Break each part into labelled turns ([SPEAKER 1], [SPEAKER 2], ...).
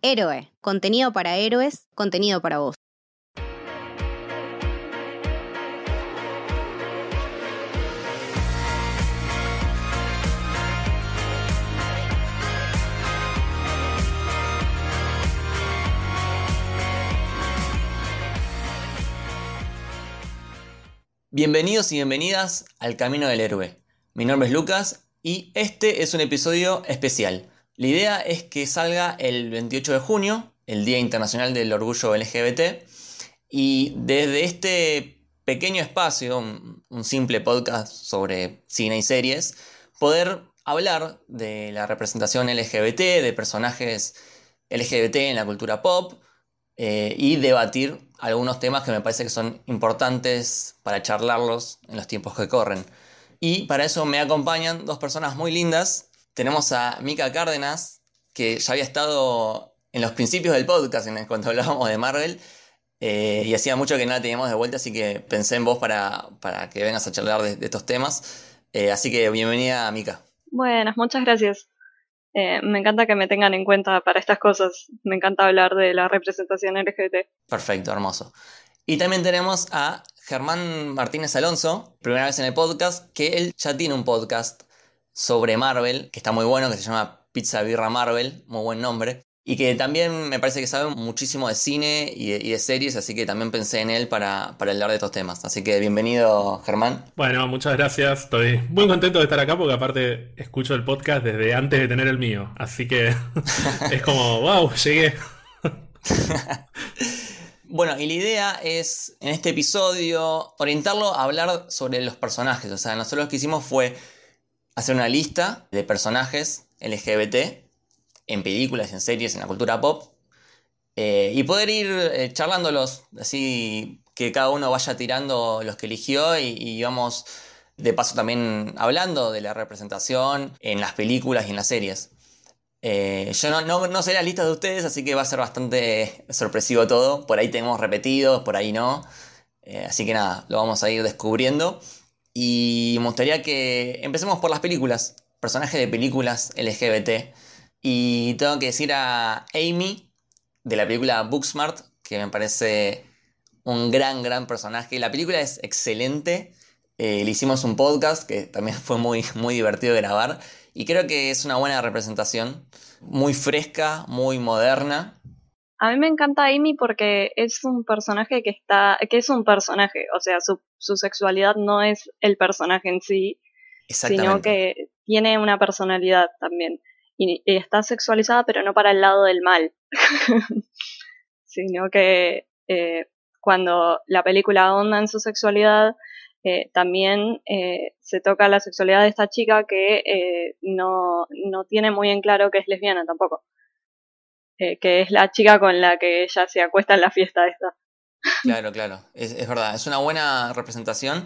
[SPEAKER 1] Héroe, contenido para héroes, contenido para vos.
[SPEAKER 2] Bienvenidos y bienvenidas al Camino del Héroe. Mi nombre es Lucas y este es un episodio especial. La idea es que salga el 28 de junio, el Día Internacional del Orgullo LGBT, y desde este pequeño espacio, un, simple podcast sobre cine y series, poder hablar de la representación LGBT, de personajes LGBT en la cultura pop, eh, y debatir algunos temas que me parece que son importantes para charlarlos en los tiempos que corren. Y para eso me acompañan dos personas muy lindas. Tenemos a Mika Cárdenas, que ya había estado en los principios del podcast cuando hablábamos de Marvel. Eh, y hacía mucho que no la teníamos de vuelta, así que pensé en vos para, que vengas a charlar de, estos temas. Eh, así que bienvenida, Mika.
[SPEAKER 3] Buenas, muchas gracias. Eh, me encanta que me tengan en cuenta para estas cosas. Me encanta hablar de la representación LGBT.
[SPEAKER 2] Perfecto, hermoso. Y también tenemos a Germán Martínez Alonso, primera vez en el podcast, que él ya tiene un podcast sobre Marvel, que está muy bueno, que se llama Pizza Birra Marvel, muy buen nombre. Y que también me parece que sabe muchísimo de cine y de, series, así que también pensé en él para, para, hablar de estos temas. Así que bienvenido, Germán.
[SPEAKER 4] Bueno, muchas gracias. Estoy muy contento de estar acá porque aparte escucho el podcast desde antes de tener el mío. Así que es como, wow, llegué.
[SPEAKER 2] bueno, y la idea es en este episodio orientarlo a hablar sobre los personajes. O sea, nosotros lo que hicimos fue hacer una lista de personajes LGBT en películas, en series, en la cultura pop. Eh, y poder ir eh, charlándolos, así que cada uno vaya tirando los que eligió y, vamos de paso también hablando de la representación en las películas y en las series. Eh, yo no, no, no, sé las listas de ustedes, así que va a ser bastante sorpresivo todo. Por ahí tenemos repetidos, por ahí no. así que nada, lo vamos a ir descubriendo. Y me gustaría que empecemos por las películas, personajes de películas LGBT. Y tengo que decir a Amy de la película Booksmart, que me parece un gran, gran personaje. La película es excelente. Eh, le hicimos un podcast que también fue muy, muy divertido de grabar. Y creo que es una buena representación. Muy fresca, muy moderna.
[SPEAKER 3] A mí me encanta Amy porque es un personaje que está. que es un personaje. O sea, su, su sexualidad no es el personaje en sí. Sino que tiene una personalidad también y, está sexualizada, pero no para el lado del mal, sino que eh, cuando la película ahonda en su sexualidad, eh, también eh, se toca la sexualidad de esta chica que no, no, tiene muy en claro que es lesbiana tampoco. Que es la chica con la que ella se acuesta en la fiesta esta.
[SPEAKER 2] Claro, claro, es, es verdad, es una buena representación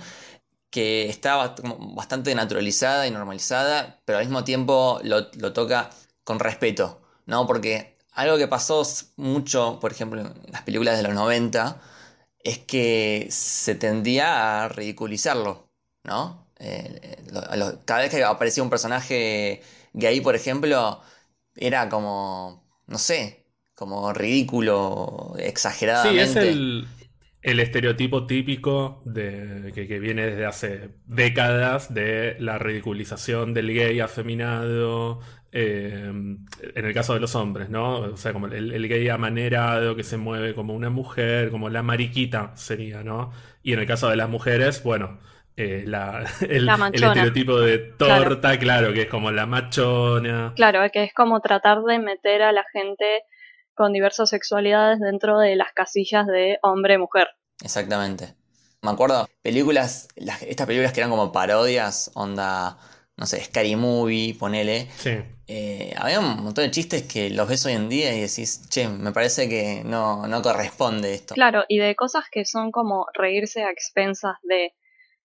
[SPEAKER 2] que está bastante naturalizada y normalizada, pero al mismo tiempo lo, toca con respeto, ¿no? Porque algo que pasó mucho, por ejemplo, en las películas de los 90, es que se tendía a ridiculizarlo, ¿no? Eh, cada vez que aparecía un personaje gay, por ejemplo, era como, no sé, como ridículo, exageradamente.
[SPEAKER 4] Sí, es el, el estereotipo típico de, que, viene desde hace décadas de la ridiculización del gay afeminado, eh, en el caso de los hombres, ¿no? O sea, como el, gay amanerado que se mueve como una mujer, como la mariquita sería, ¿no? Y en el caso de las mujeres, bueno, eh, la, el, estereotipo de torta, claro. que es como la machona.
[SPEAKER 3] Claro, que es como tratar de meter a la gente con diversas sexualidades dentro de las casillas de hombre-mujer.
[SPEAKER 2] Exactamente. Me acuerdo, películas, estas películas que eran como parodias, onda, no sé, Scary Movie, ponele.
[SPEAKER 4] Sí.
[SPEAKER 2] Eh, había un montón de chistes que los ves hoy en día y decís, che, me parece que no, no corresponde esto.
[SPEAKER 3] Claro, y de cosas que son como reírse a expensas de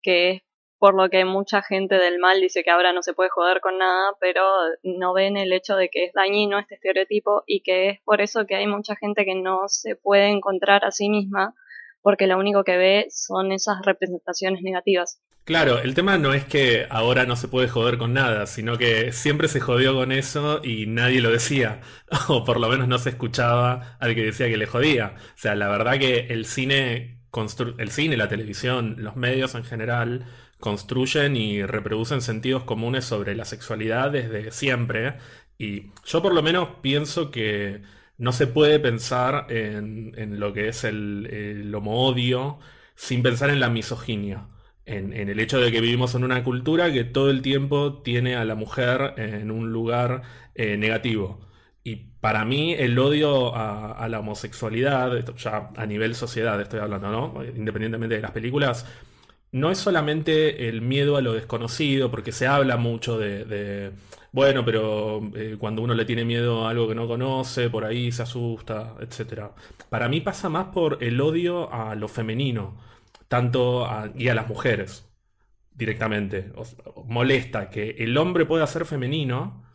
[SPEAKER 3] que es por lo que mucha gente del mal dice que ahora no se puede joder con nada, pero no ven el hecho de que es dañino este estereotipo y que es por eso que hay mucha gente que no se puede encontrar a sí misma porque lo único que ve son esas representaciones negativas.
[SPEAKER 4] Claro, el tema no es que ahora no se puede joder con nada, sino que siempre se jodió con eso y nadie lo decía, o por lo menos no se escuchaba al que decía que le jodía. O sea, la verdad que el cine, el cine, la televisión, los medios en general construyen y reproducen sentidos comunes sobre la sexualidad desde siempre. Y yo por lo menos pienso que no se puede pensar en, lo que es el, el homo-odio sin pensar en la misoginia en, el hecho de que vivimos en una cultura que todo el tiempo tiene a la mujer en un lugar eh, negativo. Y para mí el odio a, la homosexualidad, ya a nivel sociedad estoy hablando, ¿no? Independientemente de las películas, no es solamente el miedo a lo desconocido, porque se habla mucho de, bueno, pero eh, cuando uno le tiene miedo a algo que no conoce, por ahí se asusta, etc. Para mí pasa más por el odio a lo femenino tanto a, y a las mujeres directamente. molesta que el hombre pueda ser femenino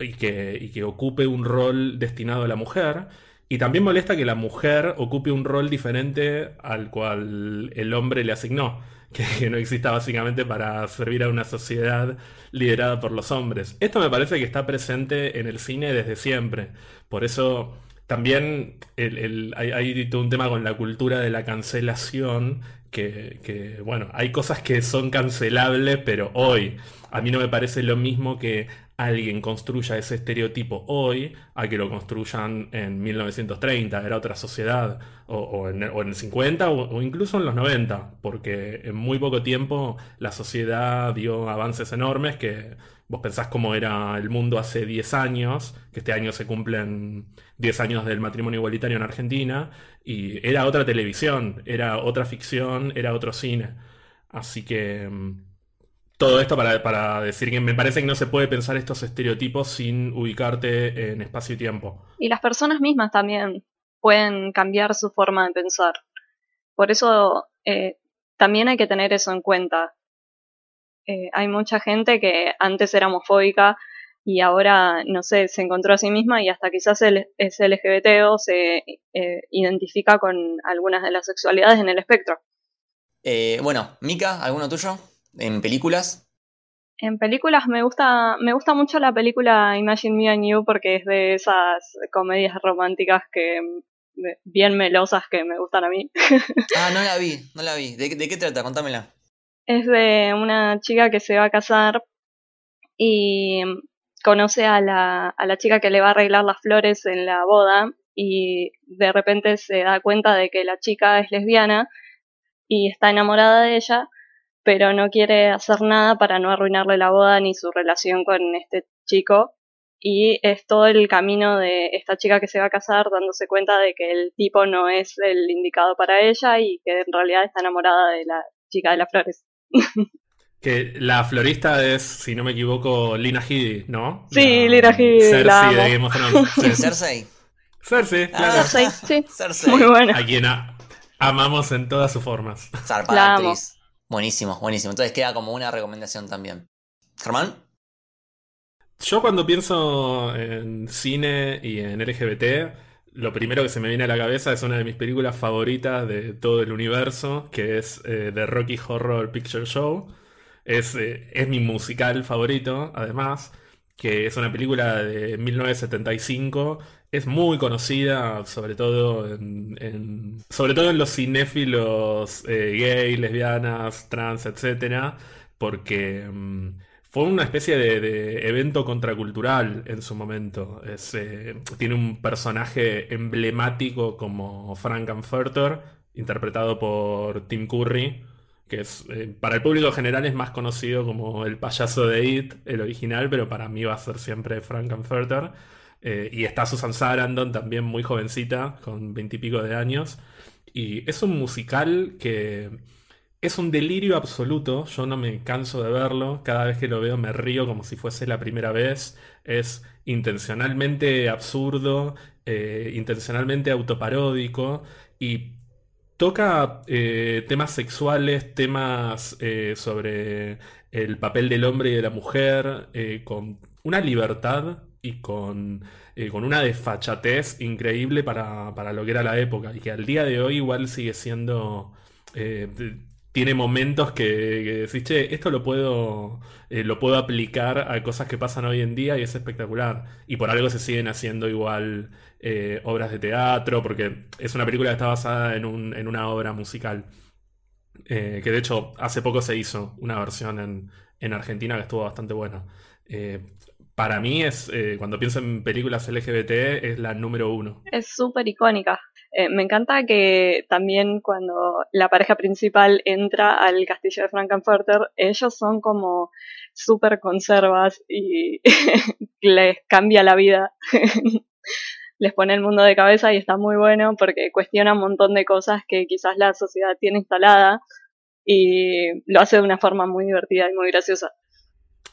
[SPEAKER 4] y que, que ocupe un rol destinado a la mujer. Y también molesta que la mujer ocupe un rol diferente al cual el hombre le asignó, que no exista básicamente para servir a una sociedad liderada por los hombres. Esto me parece que está presente en el cine desde siempre. Por eso también hay, hay, todo un tema con la cultura de la cancelación que, bueno, hay cosas que son cancelables, pero hoy a mí no me parece lo mismo que alguien construya ese estereotipo hoy a que lo construyan en 1930, era otra sociedad, o, en, el 50 o, incluso en los 90, porque en muy poco tiempo la sociedad dio avances enormes que vos pensás cómo era el mundo hace 10 años, que este año se cumplen 10 años del matrimonio igualitario en Argentina, y era otra televisión, era otra ficción, era otro cine. Así que mm, todo esto para, decir que me parece que no se puede pensar estos estereotipos sin ubicarte en espacio y tiempo.
[SPEAKER 3] Y las personas mismas también pueden cambiar su forma de pensar. Por eso eh, también hay que tener eso en cuenta. Eh, hay mucha gente que antes era homofóbica y ahora, no sé, se encontró a sí misma y hasta quizás es LGBT o se eh, identifica con algunas de las sexualidades en el espectro.
[SPEAKER 2] Eh, bueno, Mika, ¿alguno tuyo? ¿En películas?
[SPEAKER 3] En películas me gusta, me gusta mucho la película Imagine Me and You porque es de esas comedias románticas que bien melosas que me gustan a mí.
[SPEAKER 2] ah, no la vi, no la vi. ¿De, de qué trata? Contámela.
[SPEAKER 3] Es de una chica que se va a casar y conoce a la, a la chica que le va a arreglar las flores en la boda y de repente se da cuenta de que la chica es lesbiana y está enamorada de ella, pero no quiere hacer nada para no arruinarle la boda ni su relación con este chico. Y es todo el camino de esta chica que se va a casar dándose cuenta de que el tipo no es el indicado para ella y que en realidad está enamorada de la chica de las flores.
[SPEAKER 4] Que la florista es, si no me equivoco, Lina Headey, ¿no?
[SPEAKER 3] Sí, Lina Headey.
[SPEAKER 2] Cersei de Game of Thrones. Cersei.
[SPEAKER 4] Cersei,
[SPEAKER 3] ah, claro. Cersei, sí. Cersei. Muy buena.
[SPEAKER 4] A quien amamos en todas sus formas.
[SPEAKER 2] Zarpada actriz. Buenísimo, buenísimo. Entonces queda como una recomendación también. Germán.
[SPEAKER 4] Yo cuando pienso en cine y en LGBT, lo primero que se me viene a la cabeza es una de mis películas favoritas de todo el universo, que es eh, The Rocky Horror Picture Show es, eh, es mi musical favorito, además, que es una película de 1975. Es muy conocida, sobre todo en, sobre todo en los cinéfilos eh, gay, lesbianas, trans, etc. Porque mm, fue una especie de, evento contracultural en su momento. Eh, tiene un personaje emblemático como Frankenfurter, interpretado por Tim Curry, que es eh, para el público general es más conocido como el payaso de It, el original, pero para mí va a ser siempre Frankenfurter. Eh, y está Susan Sarandon, también muy jovencita, con veintipico de años. Y es un musical que es un delirio absoluto, yo no me canso de verlo, cada vez que lo veo me río como si fuese la primera vez, es intencionalmente absurdo, eh, intencionalmente autoparódico y toca eh, temas sexuales, temas sobre el papel del hombre y de la mujer, con una libertad y con, con una desfachatez increíble para, para, lo que era la época, y que al día de hoy igual sigue siendo tiene momentos que, que decís, che, esto lo puedo, eh, lo puedo aplicar a cosas que pasan hoy en día y es espectacular. Y por algo se siguen haciendo igual eh, obras de teatro, porque es una película que está basada en, un- en una obra musical. Eh, que de hecho hace poco se hizo una versión en, en Argentina que estuvo bastante buena. Eh, para mí es, eh, cuando pienso en películas LGBT, es la número uno.
[SPEAKER 3] Es súper icónica. Eh, me encanta que también cuando la pareja principal entra al castillo de Frankenfurter, ellos son como súper conservas y les cambia la vida. les pone el mundo de cabeza y está muy bueno porque cuestiona un montón de cosas que quizás la sociedad tiene instalada y lo hace de una forma muy divertida y muy graciosa.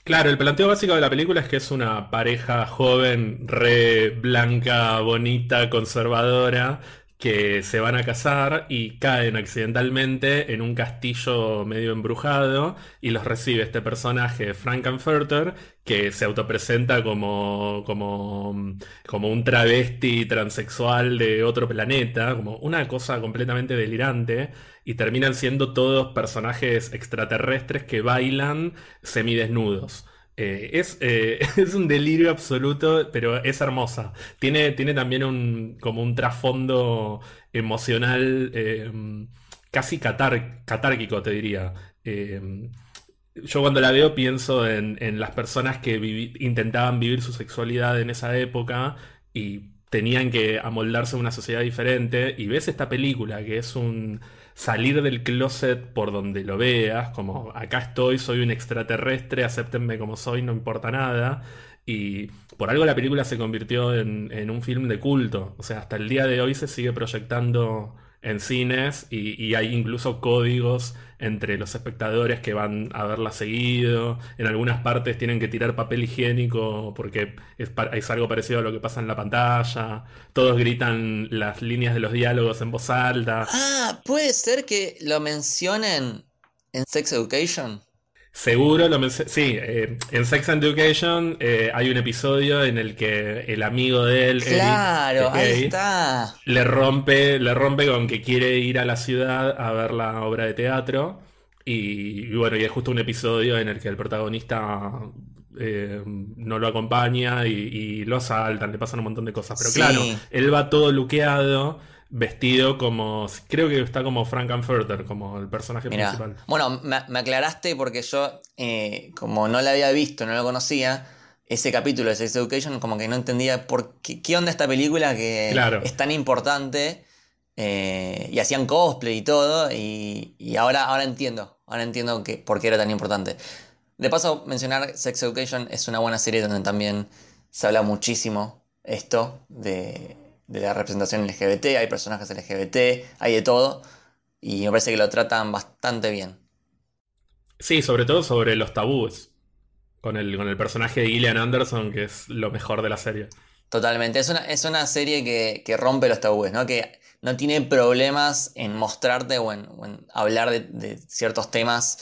[SPEAKER 4] Claro, el planteo básico de la película es que es una pareja joven, re blanca, bonita, conservadora, que se van a casar y caen accidentalmente en un castillo medio embrujado y los recibe este personaje, Frankenfurter, que se autopresenta como, como, como un travesti transexual de otro planeta, como una cosa completamente delirante, y terminan siendo todos personajes extraterrestres que bailan semidesnudos. Eh, es, eh, es un delirio absoluto, pero es hermosa. Tiene, tiene también un, como un trasfondo emocional eh, casi catar- catárquico, te diría. Eh, yo cuando la veo pienso en, las personas que intentaban vivir su sexualidad en esa época y tenían que amoldarse a una sociedad diferente y ves esta película que es un salir del closet por donde lo veas, como acá estoy, soy un extraterrestre, acéptenme como soy, no importa nada. Y por algo la película se convirtió en, un film de culto. O sea, hasta el día de hoy se sigue proyectando en cines y hay incluso códigos entre los espectadores que van a verla seguido. En algunas partes tienen que tirar papel higiénico porque es, es algo parecido a lo que pasa en la pantalla. Todos gritan las líneas de los diálogos en voz alta.
[SPEAKER 2] Ah, puede ser que lo mencionen en Sex Education.
[SPEAKER 4] Seguro lo menc- Sí, eh, en Sex and Education eh, hay un episodio en el que el amigo de él,
[SPEAKER 2] Claro, ahí está.
[SPEAKER 4] le rompe, le rompe con que quiere ir a la ciudad a ver la obra de teatro. Y, y bueno, y es justo un episodio en el que el protagonista eh, no lo acompaña y, y lo asaltan, le pasan un montón de cosas. Pero
[SPEAKER 2] Sí.
[SPEAKER 4] claro, él va todo luqueado, vestido como. Creo que está como Frankenfurter, como el personaje
[SPEAKER 2] Mirá.
[SPEAKER 4] principal.
[SPEAKER 2] Bueno, me, me aclaraste porque yo, eh, como no la había visto, no lo conocía, ese capítulo de Sex Education, como que no entendía por qué, qué onda esta película que
[SPEAKER 4] Claro.
[SPEAKER 2] es tan importante. eh, y hacían cosplay y todo. Y, y ahora, ahora entiendo. Ahora entiendo que, por qué era tan importante. De paso, mencionar Sex Education es una buena serie donde también se habla muchísimo esto de, de la representación LGBT. Hay personajes LGBT, hay de todo. Y me parece que lo tratan bastante bien.
[SPEAKER 4] Sí, sobre todo sobre los tabúes. Con el, con el personaje de Gillian Anderson, que es lo mejor de la serie.
[SPEAKER 2] Totalmente. Es una, es una serie que, que rompe los tabúes, ¿no? Que no tiene problemas en mostrarte o en, o en hablar de, de ciertos temas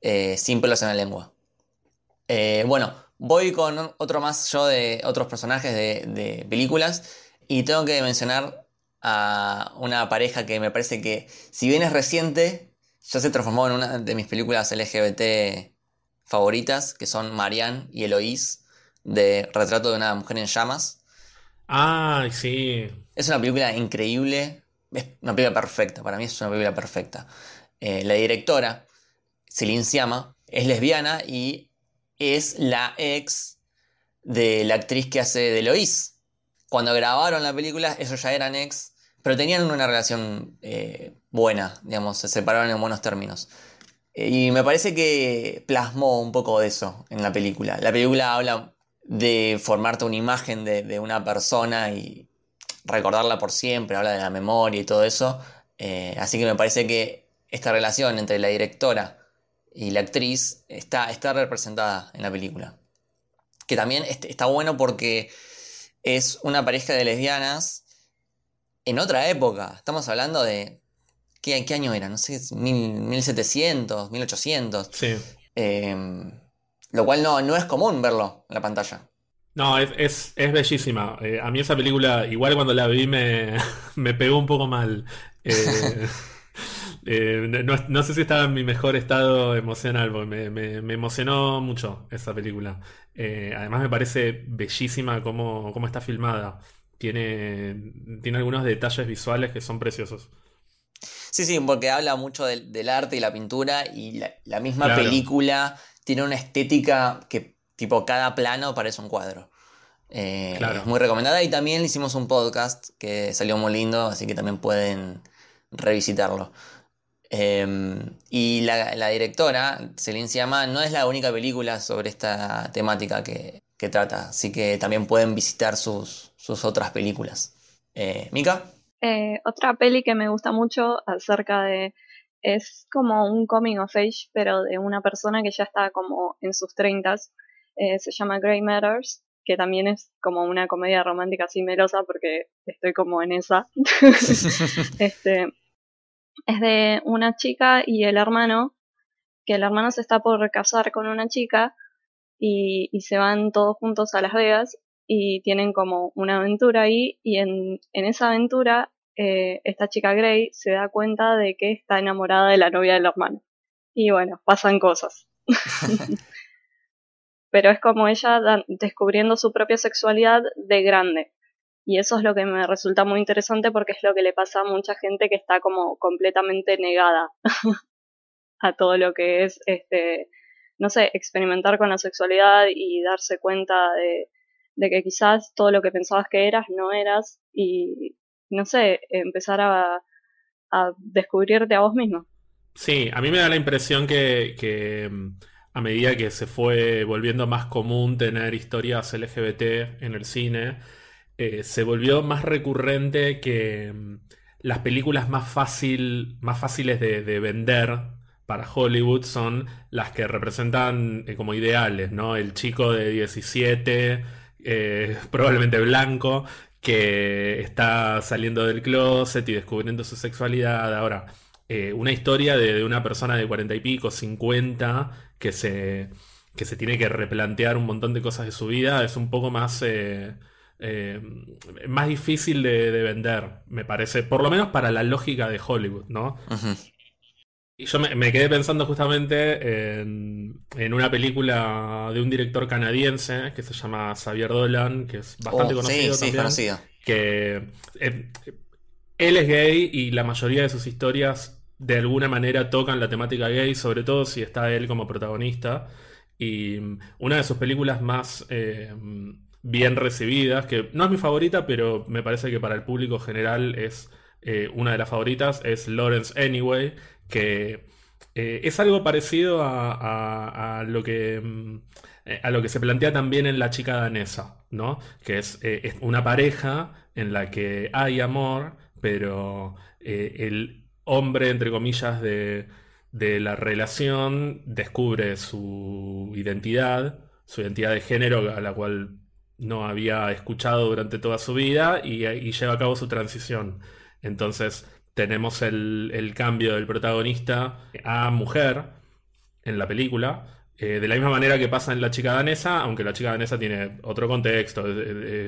[SPEAKER 2] eh, sin pelos en la lengua. Eh, bueno, voy con otro más yo de otros personajes de, de películas y tengo que mencionar a una pareja que me parece que, si bien es reciente, ya se transformó en una de mis películas LGBT favoritas, que son Marianne y Eloise, de Retrato de una mujer en llamas.
[SPEAKER 4] Ay, sí.
[SPEAKER 2] Es una película increíble, es una película perfecta, para mí es una película perfecta. Eh, la directora, Celine Sciamma, es lesbiana y es la ex de la actriz que hace de Eloise. Cuando grabaron la película, ellos ya eran ex, pero tenían una relación eh, buena, digamos, se separaron en buenos términos. Eh, Y me parece que plasmó un poco de eso en la película. La película habla de formarte una imagen de, una persona y recordarla por siempre, habla de la memoria y todo eso. Eh, así que me parece que esta relación entre la directora y la actriz está, está representada en la película. Que también est- está bueno porque es una pareja de lesbianas en otra época. Estamos hablando de... ¿Qué, qué año era? No sé, mil- 1700, 1800.
[SPEAKER 4] Sí.
[SPEAKER 2] Eh, lo cual no, no es común verlo en la pantalla.
[SPEAKER 4] No, es, es, es bellísima. Eh, a mí esa película, igual cuando la vi, me, me pegó un poco mal. Eh, Eh, no, sé si estaba en mi mejor estado emocional, porque me, emocionó mucho esa película. Eh, además me parece bellísima cómo, cómo está filmada. Tiene, tiene algunos detalles visuales que son preciosos.
[SPEAKER 2] Sí, sí, porque habla mucho del, arte y la pintura y la, misma película tiene una estética que tipo cada plano parece un cuadro. Eh, es muy recomendada y también hicimos un podcast que salió muy lindo, así que también pueden revisitarlo. Em, y la, directora, Celine Siama, no es la única película sobre esta temática que, trata, así que también pueden visitar sus, otras películas. Eh, Mika.
[SPEAKER 3] Eh, otra peli que me gusta mucho acerca de... Es como un coming of age, pero de una persona que ya está como en sus treintas. Eh, se llama Grey Matters, que también es como una comedia romántica así melosa porque estoy como en esa. este, es de una chica y el hermano, que el hermano se está por casar con una chica y, y se van todos juntos a Las Vegas y tienen como una aventura ahí y en, en esa aventura eh, esta chica Grey se da cuenta de que está enamorada de la novia del hermano. Y bueno, pasan cosas. Pero es como ella descubriendo su propia sexualidad de grande. Y eso es lo que me resulta muy interesante porque es lo que le pasa a mucha gente que está como completamente negada a todo lo que es, este, no sé, experimentar con la sexualidad y darse cuenta de, que quizás todo lo que pensabas que eras no eras y, no sé, empezar a, descubrirte a vos mismo.
[SPEAKER 4] Sí, a mí me da la impresión que, mm, a medida que se fue volviendo más común tener historias LGBT en el cine, eh, se volvió más recurrente que mm, las películas más, fácil, más fáciles de, vender para Hollywood son las que representan eh, como ideales, ¿no? El chico de 17, eh, probablemente blanco, que está saliendo del closet y descubriendo su sexualidad. Ahora, una historia de, una persona de cuarenta y pico, 50, que se, que se tiene que replantear un montón de cosas de su vida, es un poco más, eh, más difícil de, vender, me parece, por lo menos para la lógica de Hollywood, ¿no? Y yo me, quedé pensando justamente en, una película de un director canadiense que se llama Xavier Dolan, que es bastante oh, conocido. Sí, conocido. Que eh, él es gay y la mayoría de sus historias de alguna manera tocan la temática gay, sobre todo si está él como protagonista. Y una de sus películas más eh, bien recibidas, que no es mi favorita, pero me parece que para el público general es eh, una de las favoritas, es Lawrence Anyway que eh, es algo parecido a, lo que, mm, eh, a lo que se plantea también en La chica danesa, ¿no? Que es, eh, una pareja en la que hay amor, pero el hombre, entre comillas, de, de la relación descubre su identidad, su identidad de género a la cual no había escuchado durante toda su vida y, lleva a cabo su transición. Entonces, tenemos el, cambio del protagonista a mujer en la película. Eh, de la misma manera que pasa en La chica danesa, aunque la chica danesa tiene otro contexto,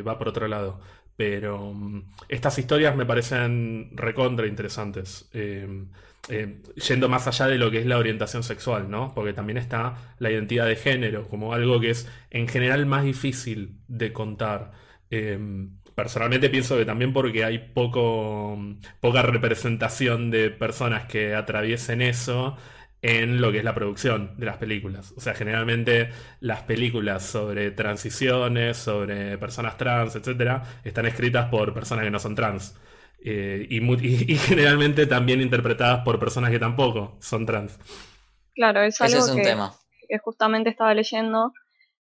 [SPEAKER 4] va por otro lado. Pero mm, estas historias me parecen recontra interesantes. Eh, yendo más allá de lo que es la orientación sexual, ¿no? Porque también está la identidad de género, como algo que es en general más difícil de contar personalmente pienso que también porque hay poco, poca representación de personas que atraviesen eso en lo que es la producción de las películas. O sea, generalmente las películas sobre transiciones, sobre personas trans, etcétera, están escritas por personas que no son trans. Eh, y, generalmente también interpretadas por personas que tampoco son trans.
[SPEAKER 3] Claro, es algo es un que, tema. que justamente estaba leyendo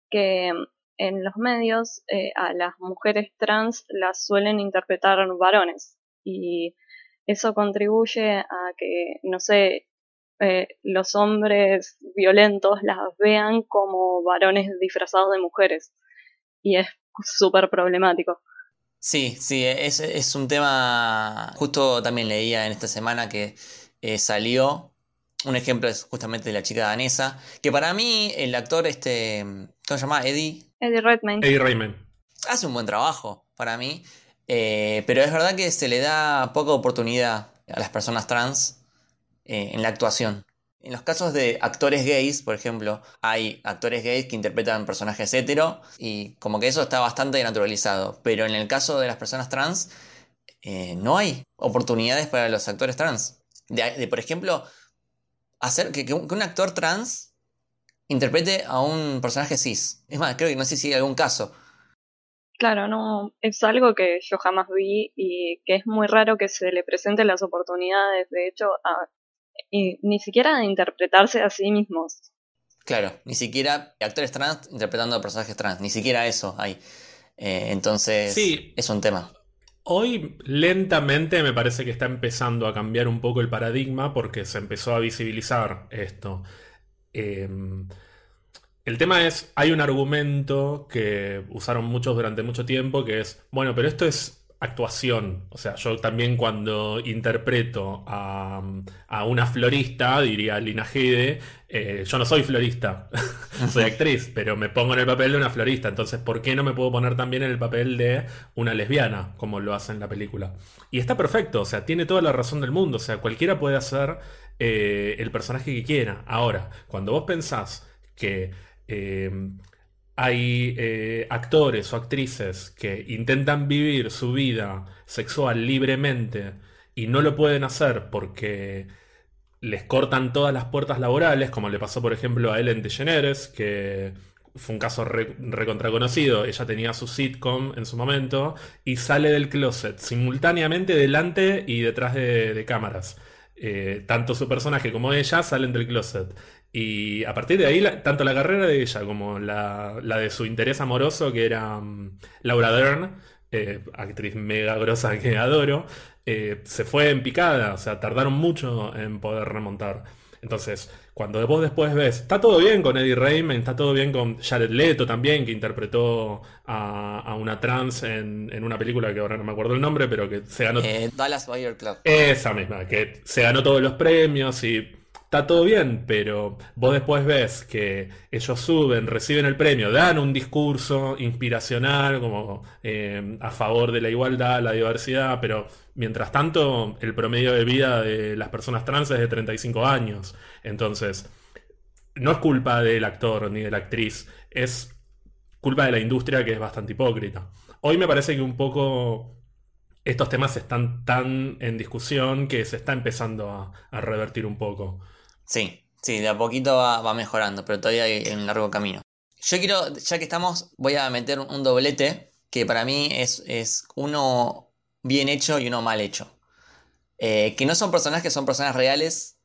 [SPEAKER 3] que en los medios eh, a las mujeres trans las suelen interpretar varones y eso contribuye a que, no sé, eh, los hombres violentos las vean como varones disfrazados de mujeres y es súper problemático.
[SPEAKER 2] Sí, sí, es, es, un tema, justo también leía en esta semana que eh, salió un ejemplo es justamente de la chica danesa, que para mí el actor, este, ¿cómo se llama? Eddie.
[SPEAKER 3] Eddie Redmayne.
[SPEAKER 4] Eddie Redmayne.
[SPEAKER 2] Hace un buen trabajo para mí, eh, pero es verdad que se le da poca oportunidad a las personas trans eh, en la actuación. En los casos de actores gays, por ejemplo, hay actores gays que interpretan personajes hetero y como que eso está bastante naturalizado. Pero en el caso de las personas trans, eh, no hay oportunidades para los actores trans. De, por ejemplo, hacer que, un, actor trans interprete a un personaje cis. Es más, creo que no sé si hay algún caso.
[SPEAKER 3] Claro, no, es algo que yo jamás vi y que es muy raro que se le presenten las oportunidades, de hecho, a y ni siquiera interpretarse a sí mismos.
[SPEAKER 2] Claro, ni siquiera actores trans interpretando a personajes trans, ni siquiera eso hay. Eh, entonces, sí. es un tema.
[SPEAKER 4] Hoy lentamente me parece que está empezando a cambiar un poco el paradigma porque se empezó a visibilizar esto. Em, el tema es, hay un argumento que usaron muchos durante mucho tiempo que es, bueno, pero esto es actuación. O sea, yo también cuando interpreto a, una florista, diría Lina Gede, eh, yo no soy florista, soy actriz, pero me pongo en el papel de una florista. Entonces, ¿por qué no me puedo poner también en el papel de una lesbiana, como lo hace en la película? Y está perfecto, o sea, tiene toda la razón del mundo. O sea, cualquiera puede hacer eh, el personaje que quiera. Ahora, cuando vos pensás que... Eh, hay eh, actores o actrices que intentan vivir su vida sexual libremente y no lo pueden hacer porque les cortan todas las puertas laborales, como le pasó por ejemplo a Ellen DeGeneres, que fue un caso recontraconocido. Ella tenía su sitcom en su momento y sale del closet simultáneamente delante y detrás de, cámaras. Eh, tanto su personaje como ella salen del closet. Y a partir de ahí, tanto la carrera de ella como la, de su interés amoroso, que era mm, Laura Dern, eh, actriz mega grosa que adoro, eh, se fue en picada, o sea, tardaron mucho en poder remontar. Entonces, cuando vos después ves, está todo bien con Eddie Raymond, está todo bien con Jared Leto también, que interpretó a, una trans en, en, una película que ahora no me acuerdo el nombre, pero que se ganó.
[SPEAKER 2] Eh, Dallas Buyer Club.
[SPEAKER 4] Esa misma, que se ganó todos los premios y está todo bien, pero vos después ves que ellos suben, reciben el premio, dan un discurso inspiracional como eh, a favor de la igualdad, la diversidad, pero mientras tanto el promedio de vida de las personas trans es de 35 años. Entonces, no es culpa del actor ni de la actriz, es culpa de la industria que es bastante hipócrita. Hoy me parece que un poco estos temas están tan en discusión que se está empezando a revertir un poco.
[SPEAKER 2] Sí, sí, de a poquito va, mejorando, pero todavía hay un largo camino. Yo quiero, ya que estamos, voy a meter un doblete que para mí es, es uno bien hecho y uno mal hecho. Eh, que no son personajes, son personas reales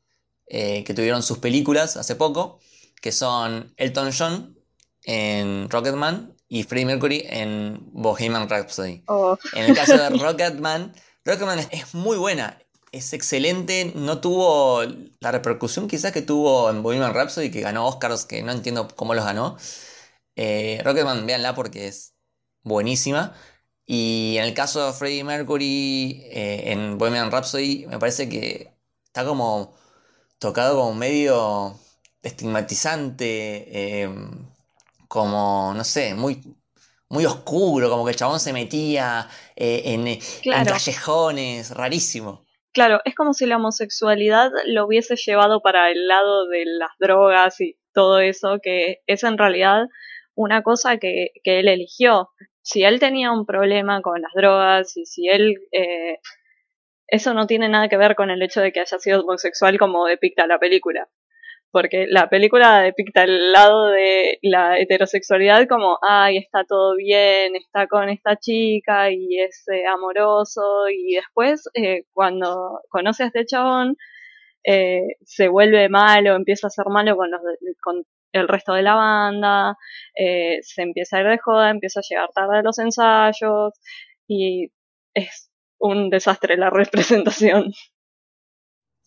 [SPEAKER 2] eh, que tuvieron sus películas hace poco, que son Elton John en Rocketman y Freddie Mercury en Bohemian Rhapsody.
[SPEAKER 3] Oh.
[SPEAKER 2] En el caso de Rocketman, Rocketman es muy buena es excelente, no tuvo la repercusión quizás que tuvo en Bohemian Rhapsody, que ganó Oscars, que no entiendo cómo los ganó. Eh, Rocketman, véanla porque es buenísima. Y en el caso de Freddie Mercury eh, en Bohemian Rhapsody, me parece que está como tocado como medio estigmatizante, em, como, no sé, muy, muy oscuro, como que el chabón se metía eh, en, en, callejones, rarísimo.
[SPEAKER 3] Claro, es como si la homosexualidad lo hubiese llevado para el lado de las drogas y todo eso, que es en realidad una cosa que, que él eligió. Si él tenía un problema con las drogas y si él... Eh, eso no tiene nada que ver con el hecho de que haya sido homosexual como depicta la película porque la película depicta el lado de la heterosexualidad como, ay, está todo bien, está con esta chica y es eh, amoroso y después eh, cuando conoce a este chabón eh, se vuelve malo, empieza a ser malo con, los con el resto de la banda, se empieza a ir de joda, empieza a llegar tarde a los ensayos y es un desastre la representación.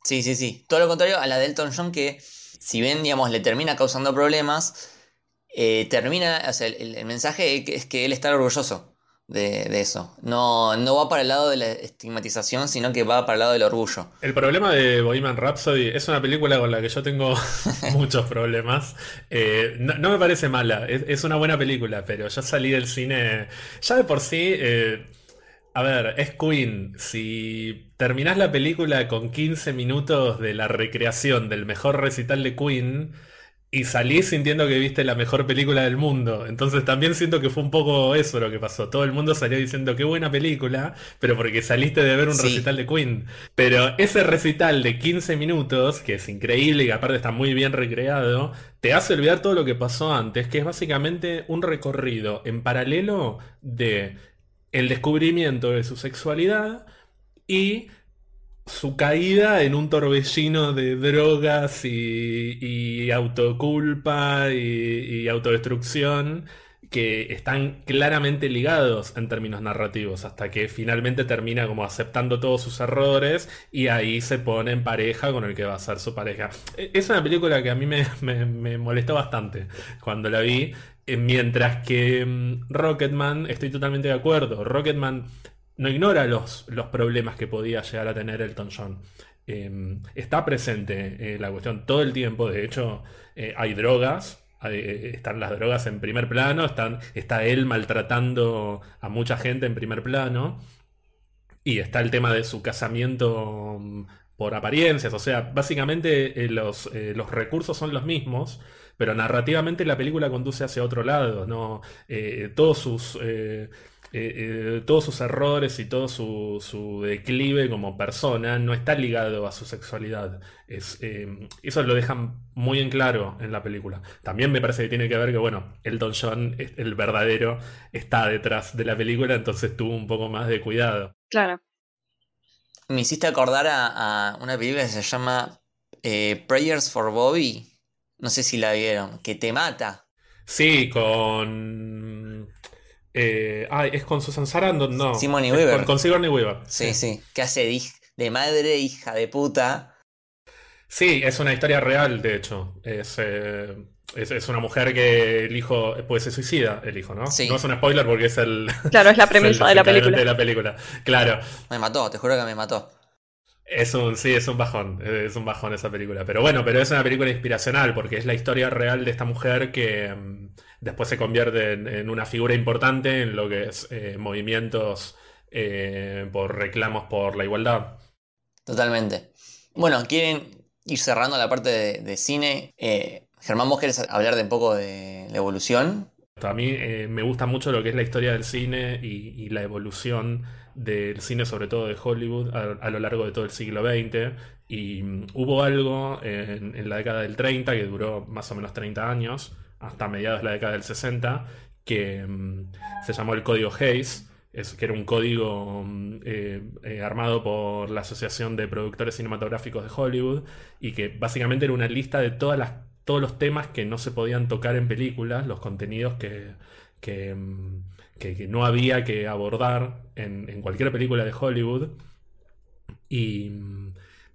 [SPEAKER 2] Sí, sí, sí. Todo lo contrario a la de Elton John que si bien, digamos, le termina causando problemas, eh, termina, o sea, el, mensaje es que él está orgulloso de, eso. No, no va para el lado de la estigmatización, sino que va para el lado del orgullo.
[SPEAKER 4] El problema de Bohemian Rhapsody es una película con la que yo tengo muchos problemas. Eh, no, me parece mala, es, una buena película, pero yo salí del cine, ya de por sí... Eh, A ver, es Queen. Si terminás la película con 15 minutos de la recreación del mejor recital de Queen y salís sintiendo que viste la mejor película del mundo. Entonces también siento que fue un poco eso lo que pasó. Todo el mundo salió diciendo qué buena película, pero porque saliste de ver un
[SPEAKER 2] Sí.
[SPEAKER 4] recital de Queen. Pero ese recital de 15 minutos, que es increíble y que aparte está muy bien recreado, te hace olvidar todo lo que pasó antes, que es básicamente un recorrido en paralelo de el descubrimiento de su sexualidad y su caída en un torbellino de drogas y, y autoculpa y, autodestrucción que están claramente ligados en términos narrativos hasta que finalmente termina como aceptando todos sus errores y ahí se pone en pareja con el que va a ser su pareja. E- Es una película que a mí me, me- me molestó bastante cuando la vi, mientras que mm, Rocketman, estoy totalmente de acuerdo, Rocketman no ignora los, los problemas que podía llegar a tener Elton John. Eh, está presente eh, la cuestión todo el tiempo. De hecho, eh, hay drogas. eh, están las drogas en primer plano. Están, está él maltratando a mucha gente en primer plano. Y está el tema de su casamiento mm, por apariencias. O sea, básicamente eh, los, eh, los recursos son los mismos. Pero narrativamente la película conduce hacia otro lado. ¿no? Eh, todos sus. eh, eh, eh, todos sus errores y todo su, su declive como persona no está ligado a su sexualidad. Es, eh, eso lo dejan muy en claro en la película. También me parece que tiene que ver que, bueno, Elton John, el verdadero, está detrás de la película, entonces tuvo un poco más de cuidado.
[SPEAKER 3] Claro.
[SPEAKER 2] Me hiciste acordar a, a una película que se llama eh, Prayers for Bobby. No sé si la vieron, que te mata.
[SPEAKER 4] Sí, con... eh, ay, es con Susan Sarandon, no. Es
[SPEAKER 2] Weaver.
[SPEAKER 4] Con, con Sigourney Weaver.
[SPEAKER 2] Sí, sí. Que hace de, madre, hija de puta.
[SPEAKER 4] Sí, es una historia real, de hecho. Es, eh, es, es una mujer que el hijo, pues se suicida, el hijo, ¿no?
[SPEAKER 2] Sí.
[SPEAKER 4] No es un spoiler porque es el,
[SPEAKER 3] Claro, es la
[SPEAKER 4] es el
[SPEAKER 3] premisa de la película.
[SPEAKER 4] de la película. Claro,
[SPEAKER 2] Me mató, te juro que me mató.
[SPEAKER 4] Es un, sí, es un bajón, es un bajón esa película. Pero bueno, pero es una película inspiracional porque es la historia real de esta mujer que mm, después se convierte en, en una figura importante en lo que es eh, movimientos eh, por reclamos por la igualdad.
[SPEAKER 2] Totalmente. Bueno, ¿quieren ir cerrando la parte de, de cine? Eh, Germán, ¿vos querés hablar de un poco de la evolución?
[SPEAKER 4] A mí eh, me gusta mucho lo que es la historia del cine y, y la evolución del cine, sobre todo de Hollywood, a, lo largo de todo el siglo XX. Y mm, hubo algo en, en la década del 30, que duró más o menos 30 años, hasta mediados de la década del 60, que mm, se llamó el Código Hayes, es, que era un código mm, eh, eh, armado por la Asociación de Productores Cinematográficos de Hollywood y que básicamente era una lista de todas las, todos los temas que no se podían tocar en películas, los contenidos que, que, que- no había que abordar en, en cualquier película de Hollywood. Y mm,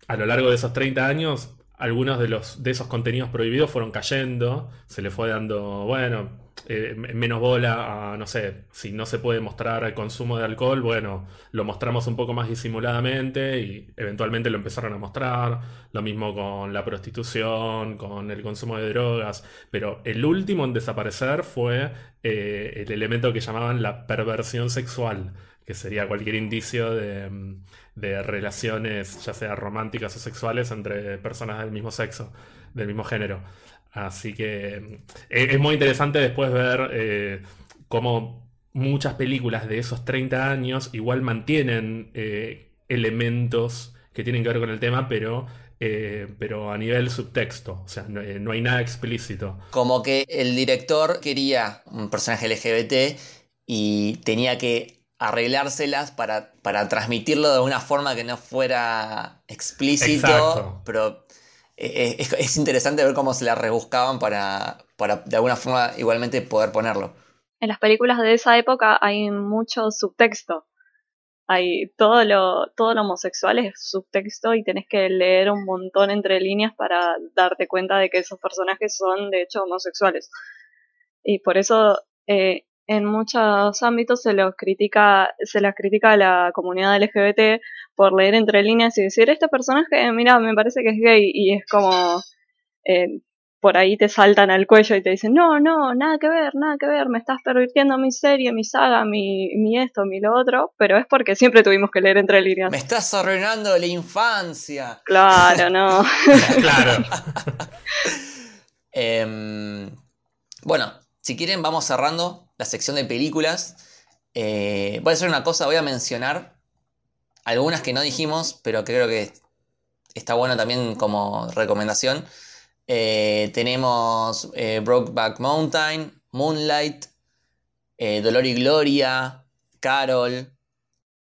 [SPEAKER 4] a lo largo de esos 30 años, algunos de, los, de esos contenidos prohibidos fueron cayendo, se le fue dando, bueno, eh, menos bola a, no sé, si no se puede mostrar el consumo de alcohol, bueno, lo mostramos un poco más disimuladamente y eventualmente lo empezaron a mostrar, lo mismo con la prostitución, con el consumo de drogas, pero el último en desaparecer fue eh, el elemento que llamaban la perversión sexual, que sería cualquier indicio mm, de relaciones, ya sea románticas o sexuales, entre personas del mismo sexo, del mismo género. Así que mm, es, es muy interesante después ver eh, cómo muchas películas de esos 30 años igual mantienen eh, elementos que tienen que ver con el tema, pero, eh, pero a nivel subtexto. O sea, no, eh, no hay nada explícito.
[SPEAKER 2] Como que el director quería un personaje LGBT y tenía que arreglárselas para, para transmitirlo de una forma que no fuera explícito,
[SPEAKER 4] Exacto.
[SPEAKER 2] pero eh, es, es interesante ver cómo se la rebuscaban para, para de alguna forma igualmente poder ponerlo.
[SPEAKER 3] En las películas de esa época hay mucho subtexto. Hay todo lo, todo lo homosexual es subtexto y tenés que leer un montón entre líneas para darte cuenta de que esos personajes son de hecho homosexuales. Y por eso eh, en muchos ámbitos se los critica, se las critica a la comunidad LGBT por leer entre líneas y decir este personaje, mira, me parece que es gay, y es como eh, por ahí te saltan al cuello y te dicen, no, no, nada que ver, nada que ver, me estás pervirtiendo mi serie, mi saga, mi, mi esto, mi lo otro, pero es porque siempre tuvimos que leer entre líneas.
[SPEAKER 2] Me estás arruinando la infancia.
[SPEAKER 3] Claro, no.
[SPEAKER 4] Claro.
[SPEAKER 2] Em, bueno, si quieren vamos cerrando la sección de películas. Eh, voy a hacer una cosa, voy a mencionar algunas que no dijimos, pero creo que está bueno también como recomendación. Eh, tenemos eh, Brokeback Mountain, Moonlight, eh, Dolor y Gloria, Carol.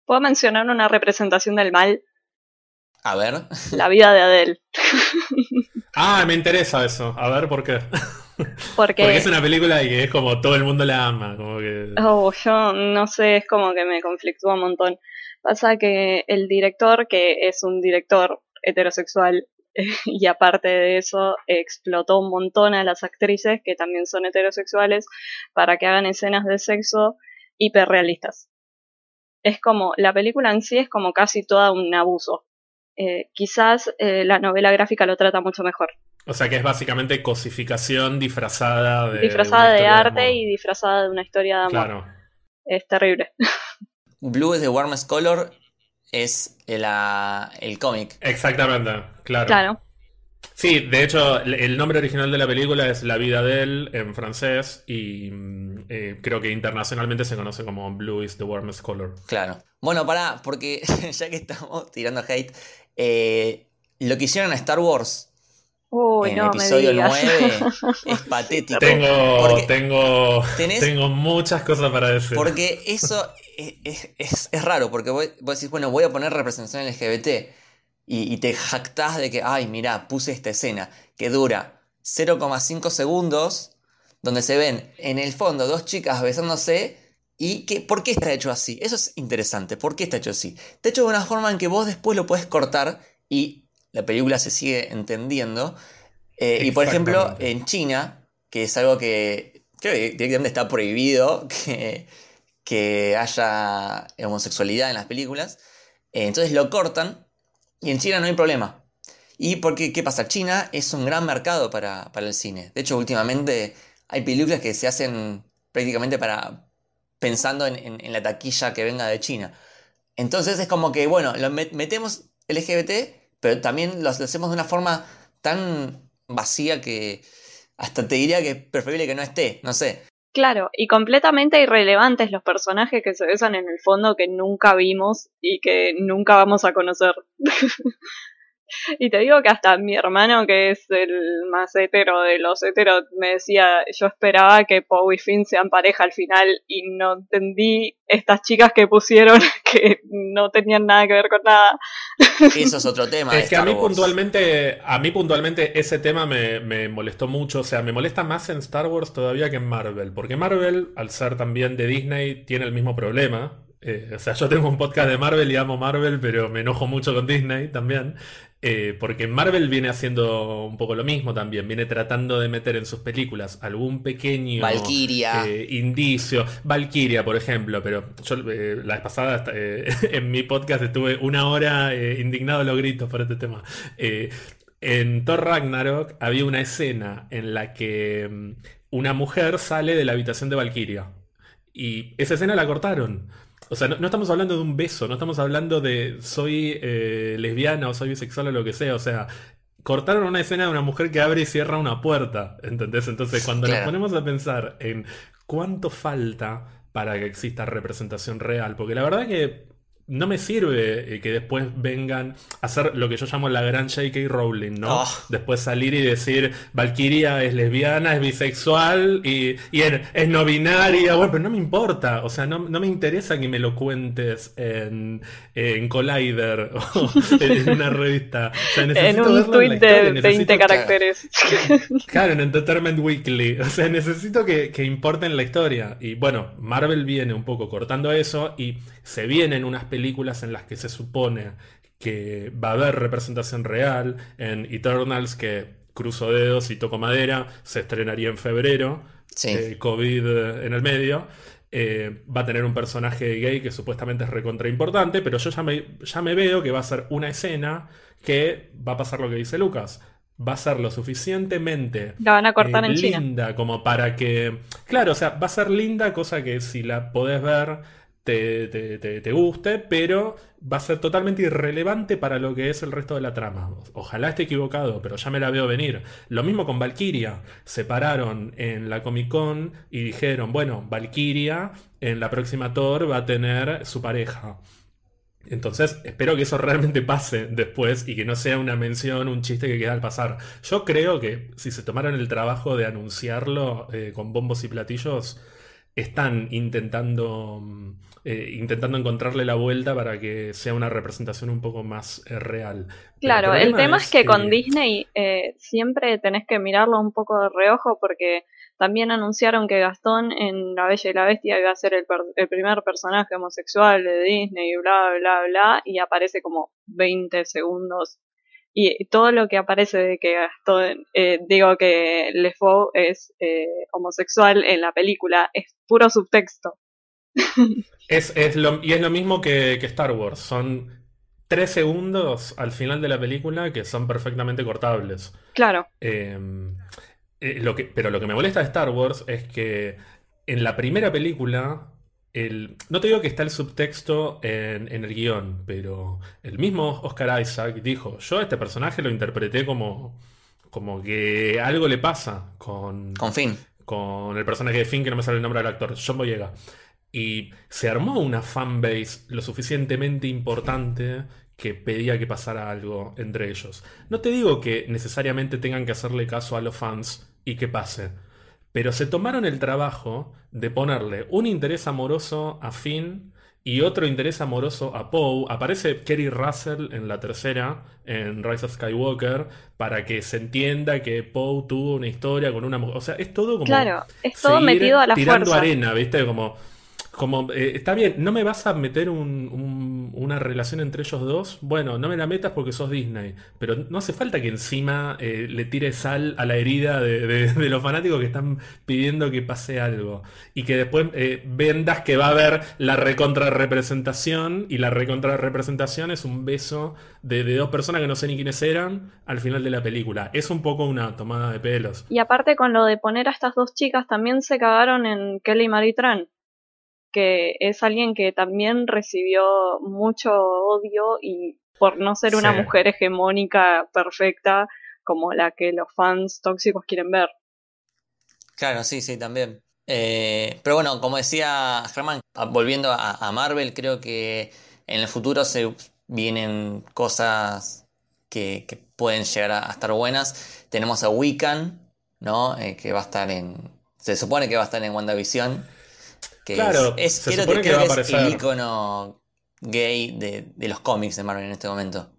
[SPEAKER 3] ¿Puedo mencionar una representación del mal?
[SPEAKER 2] A ver.
[SPEAKER 3] La vida de Adele.
[SPEAKER 4] Ah, me interesa eso. A ver por qué.
[SPEAKER 3] Porque,
[SPEAKER 4] Porque es una película y es como todo el mundo la ama. Como que...
[SPEAKER 3] oh, yo no sé, es como que me conflictúa un montón. Pasa que el director, que es un director heterosexual, y aparte de eso explotó un montón a las actrices, que también son heterosexuales, para que hagan escenas de sexo hiperrealistas. Es como, la película en sí es como casi toda un abuso. Eh, quizás eh, la novela gráfica lo trata mucho mejor.
[SPEAKER 4] O sea que es básicamente cosificación disfrazada de.
[SPEAKER 3] disfrazada de arte y disfrazada de una historia de amor.
[SPEAKER 4] Claro.
[SPEAKER 3] Es terrible.
[SPEAKER 2] Blue is the warmest color es la- el cómic.
[SPEAKER 4] Exactamente, claro.
[SPEAKER 3] Claro.
[SPEAKER 4] Sí, de hecho, el- el nombre original de la película es La vida de él en francés y mm, eh, creo que internacionalmente se conoce como Blue is the warmest color.
[SPEAKER 2] Claro. Bueno, pará, porque ya que estamos tirando hate, eh, lo que hicieron a Star Wars
[SPEAKER 3] Uy,
[SPEAKER 2] en
[SPEAKER 3] no
[SPEAKER 2] el
[SPEAKER 3] me
[SPEAKER 2] episodio
[SPEAKER 3] digas.
[SPEAKER 2] 9 es patético.
[SPEAKER 4] Tengo,
[SPEAKER 2] Porque
[SPEAKER 4] tengo,
[SPEAKER 2] tenés-
[SPEAKER 4] tengo muchas cosas para decir.
[SPEAKER 2] Porque eso es, es- es- es raro, porque vos, vos decís, bueno, voy a poner representación LGBT y, y te jactás de que, ay, mirá, puse esta escena que dura 0,5 segundos, donde se ven en el fondo dos chicas besándose y que, ¿por qué está hecho así? Eso es interesante, ¿por qué está hecho así? Está hecho de una forma en que vos después lo puedes cortar y la película se sigue entendiendo. Eh, y por ejemplo, en China, que es algo que creo que directamente está prohibido, que, que haya homosexualidad en las películas. Eh, entonces lo cortan y en China no hay problema. Y porque, ¿qué pasa? China es un gran mercado para, para el cine. De hecho, últimamente hay películas que se hacen prácticamente para pensando en, la taquilla que venga de China. Entonces es como que, bueno, lo met- metemos LGBT, pero también lo hacemos de una forma tan vacía que hasta te diría que es preferible que no esté, no sé.
[SPEAKER 3] Claro, y completamente irrelevantes los personajes que se besan en el fondo que nunca vimos y que nunca vamos a conocer. y te digo que hasta mi hermano, que es el más hetero de los heteros, me decía, yo esperaba que Poe y Finn sean pareja al final y no entendí estas chicas que pusieron que no tenían nada que ver con nada.
[SPEAKER 2] Eso es otro tema.
[SPEAKER 4] Es que a mí puntualmente, a mí puntualmente ese tema me, me molestó mucho, o sea, me molesta más en Star Wars todavía que en Marvel, porque Marvel, al ser también de Disney, tiene el mismo problema. Eh, o sea, yo tengo un podcast de Marvel y amo Marvel, pero me enojo mucho con Disney también, eh, porque Marvel viene haciendo un poco lo mismo también, viene tratando de meter en sus películas algún pequeño
[SPEAKER 2] Valkyria.
[SPEAKER 4] eh, indicio. Valkyria, por ejemplo, pero yo eh, la vez pasada en mi podcast estuve una hora indignado a los gritos por este tema. En Thor Ragnarok había una escena en la que mm, una mujer sale de la habitación de Valkyria. Y esa escena la cortaron. O sea, no, no estamos hablando de un beso, no estamos hablando de soy eh, lesbiana o soy bisexual o lo que sea. O sea, cortaron una escena de una mujer que abre y cierra una puerta. ¿Entendés? Entonces, cuando
[SPEAKER 2] Claro.
[SPEAKER 4] nos ponemos a pensar en cuánto falta para que exista representación real, porque la verdad que no me sirve eh, que después vengan a hacer lo que yo llamo la gran J.K. Rowling, ¿no?
[SPEAKER 2] Oh.
[SPEAKER 4] Después salir y decir, Valkyria es lesbiana, es bisexual y, y es, es no binaria. Bueno, pero no me importa. O sea, no, no me interesa que me lo cuentes en, en Collider o en una revista. O sea,
[SPEAKER 3] En
[SPEAKER 4] necesito
[SPEAKER 3] un tweet de
[SPEAKER 4] necesito
[SPEAKER 3] 20 caracteres.
[SPEAKER 4] Claro, en Entertainment Weekly. O sea, necesito que, que importen la historia. Y bueno, Marvel viene un poco cortando eso y se vienen unas películas en las que se supone que va a haber representación real. En Eternals, que cruzo dedos y toco madera, se estrenaría en febrero.
[SPEAKER 2] Sí.
[SPEAKER 4] eh, COVID eh, en el medio. Eh, va a tener un personaje gay que supuestamente es recontra importante, pero yo ya me, ya me veo que va a ser una escena que va a pasar lo que dice Lucas. va a ser lo suficientemente
[SPEAKER 3] La van a cortar
[SPEAKER 4] eh,
[SPEAKER 3] en China.
[SPEAKER 4] linda como para que. Claro, o sea, va a ser linda, cosa que si la podés ver te, te- te- te guste, pero va a ser totalmente irrelevante para lo que es el resto de la trama. Ojalá esté equivocado, pero ya me la veo venir. Lo mismo con Valkyria. Se pararon en la Comic Con y dijeron: bueno, Valkyria en la próxima Thor va a tener su pareja. Entonces, espero que eso realmente pase después y que no sea una mención, un chiste que queda al pasar. Yo creo que si se tomaron el trabajo de anunciarlo eh, con bombos y platillos, están intentando, mm, eh, intentando encontrarle la vuelta para que sea una representación un poco más eh, real.
[SPEAKER 3] Claro, el tema es que con Disney eh, siempre tenés que mirarlo un poco de reojo porque también anunciaron que Gastón en La Bella y la Bestia iba a ser el, per- el primer personaje homosexual de Disney y bla, bla, bla, y aparece como 20 segundos. Y todo lo que aparece de que Gastón, eh, digo que LeFou es eh, homosexual en la película, es puro subtexto.
[SPEAKER 4] Es, es lo, y es lo mismo que, que Star Wars. Son tres segundos al final de la película que son perfectamente cortables.
[SPEAKER 3] Claro,
[SPEAKER 4] Eh, eh, lo que, pero lo que me molesta de Star Wars es que en la primera película, el, no te digo que está el subtexto en, en el guion, pero el mismo Oscar Isaac dijo, yo a este personaje lo interpreté como, como que algo le pasa con,
[SPEAKER 2] Con fin.
[SPEAKER 4] con el personaje de Finn, que no me sale el nombre del actor, John Boyega. Y se armó una fanbase lo suficientemente importante que pedía que pasara algo entre ellos. No te digo que necesariamente tengan que hacerle caso a los fans y que pase, pero se tomaron el trabajo de ponerle un interés amoroso a Finn y otro interés amoroso a Poe. Aparece Kerry Russell en la tercera, en Rise of Skywalker, para que se entienda que Poe tuvo una historia con una mujer. O sea, es todo como
[SPEAKER 3] claro, es todo metido a la
[SPEAKER 4] tirando
[SPEAKER 3] fuerza.
[SPEAKER 4] arena, ¿viste? Como, como eh, está bien, no me vas a meter un- un- una relación entre ellos dos. Bueno, no me la metas porque sos Disney. Pero no hace falta que encima eh, le tire sal a la herida de, los fanáticos que están pidiendo que pase algo. Y que después eh, vendas que va a haber la recontrarrepresentación. Y la recontrarrepresentación es un beso de, de dos personas que no sé ni quiénes eran al final de la película. Es un poco una tomada de pelos.
[SPEAKER 3] Y aparte con lo de poner a estas dos chicas, también se cagaron en Kelly Maritran, que es alguien que también recibió mucho odio y por no ser una
[SPEAKER 4] Sí.
[SPEAKER 3] mujer hegemónica perfecta como la que los fans tóxicos quieren ver.
[SPEAKER 2] Claro, sí, sí, también. Eh, pero bueno, como decía Germán, volviendo a, a Marvel, creo que en el futuro se vienen cosas que, que pueden llegar a, a estar buenas. Tenemos a Wiccan, ¿no? Eh, que va a estar en. Se supone que va a estar en WandaVision. Que
[SPEAKER 4] Claro,
[SPEAKER 2] es, es-
[SPEAKER 4] se
[SPEAKER 2] creo
[SPEAKER 4] supone
[SPEAKER 2] que,
[SPEAKER 4] que
[SPEAKER 2] creo
[SPEAKER 4] va a
[SPEAKER 2] que es el
[SPEAKER 4] aparecer.
[SPEAKER 2] icono gay de, de los cómics de Marvel en este momento.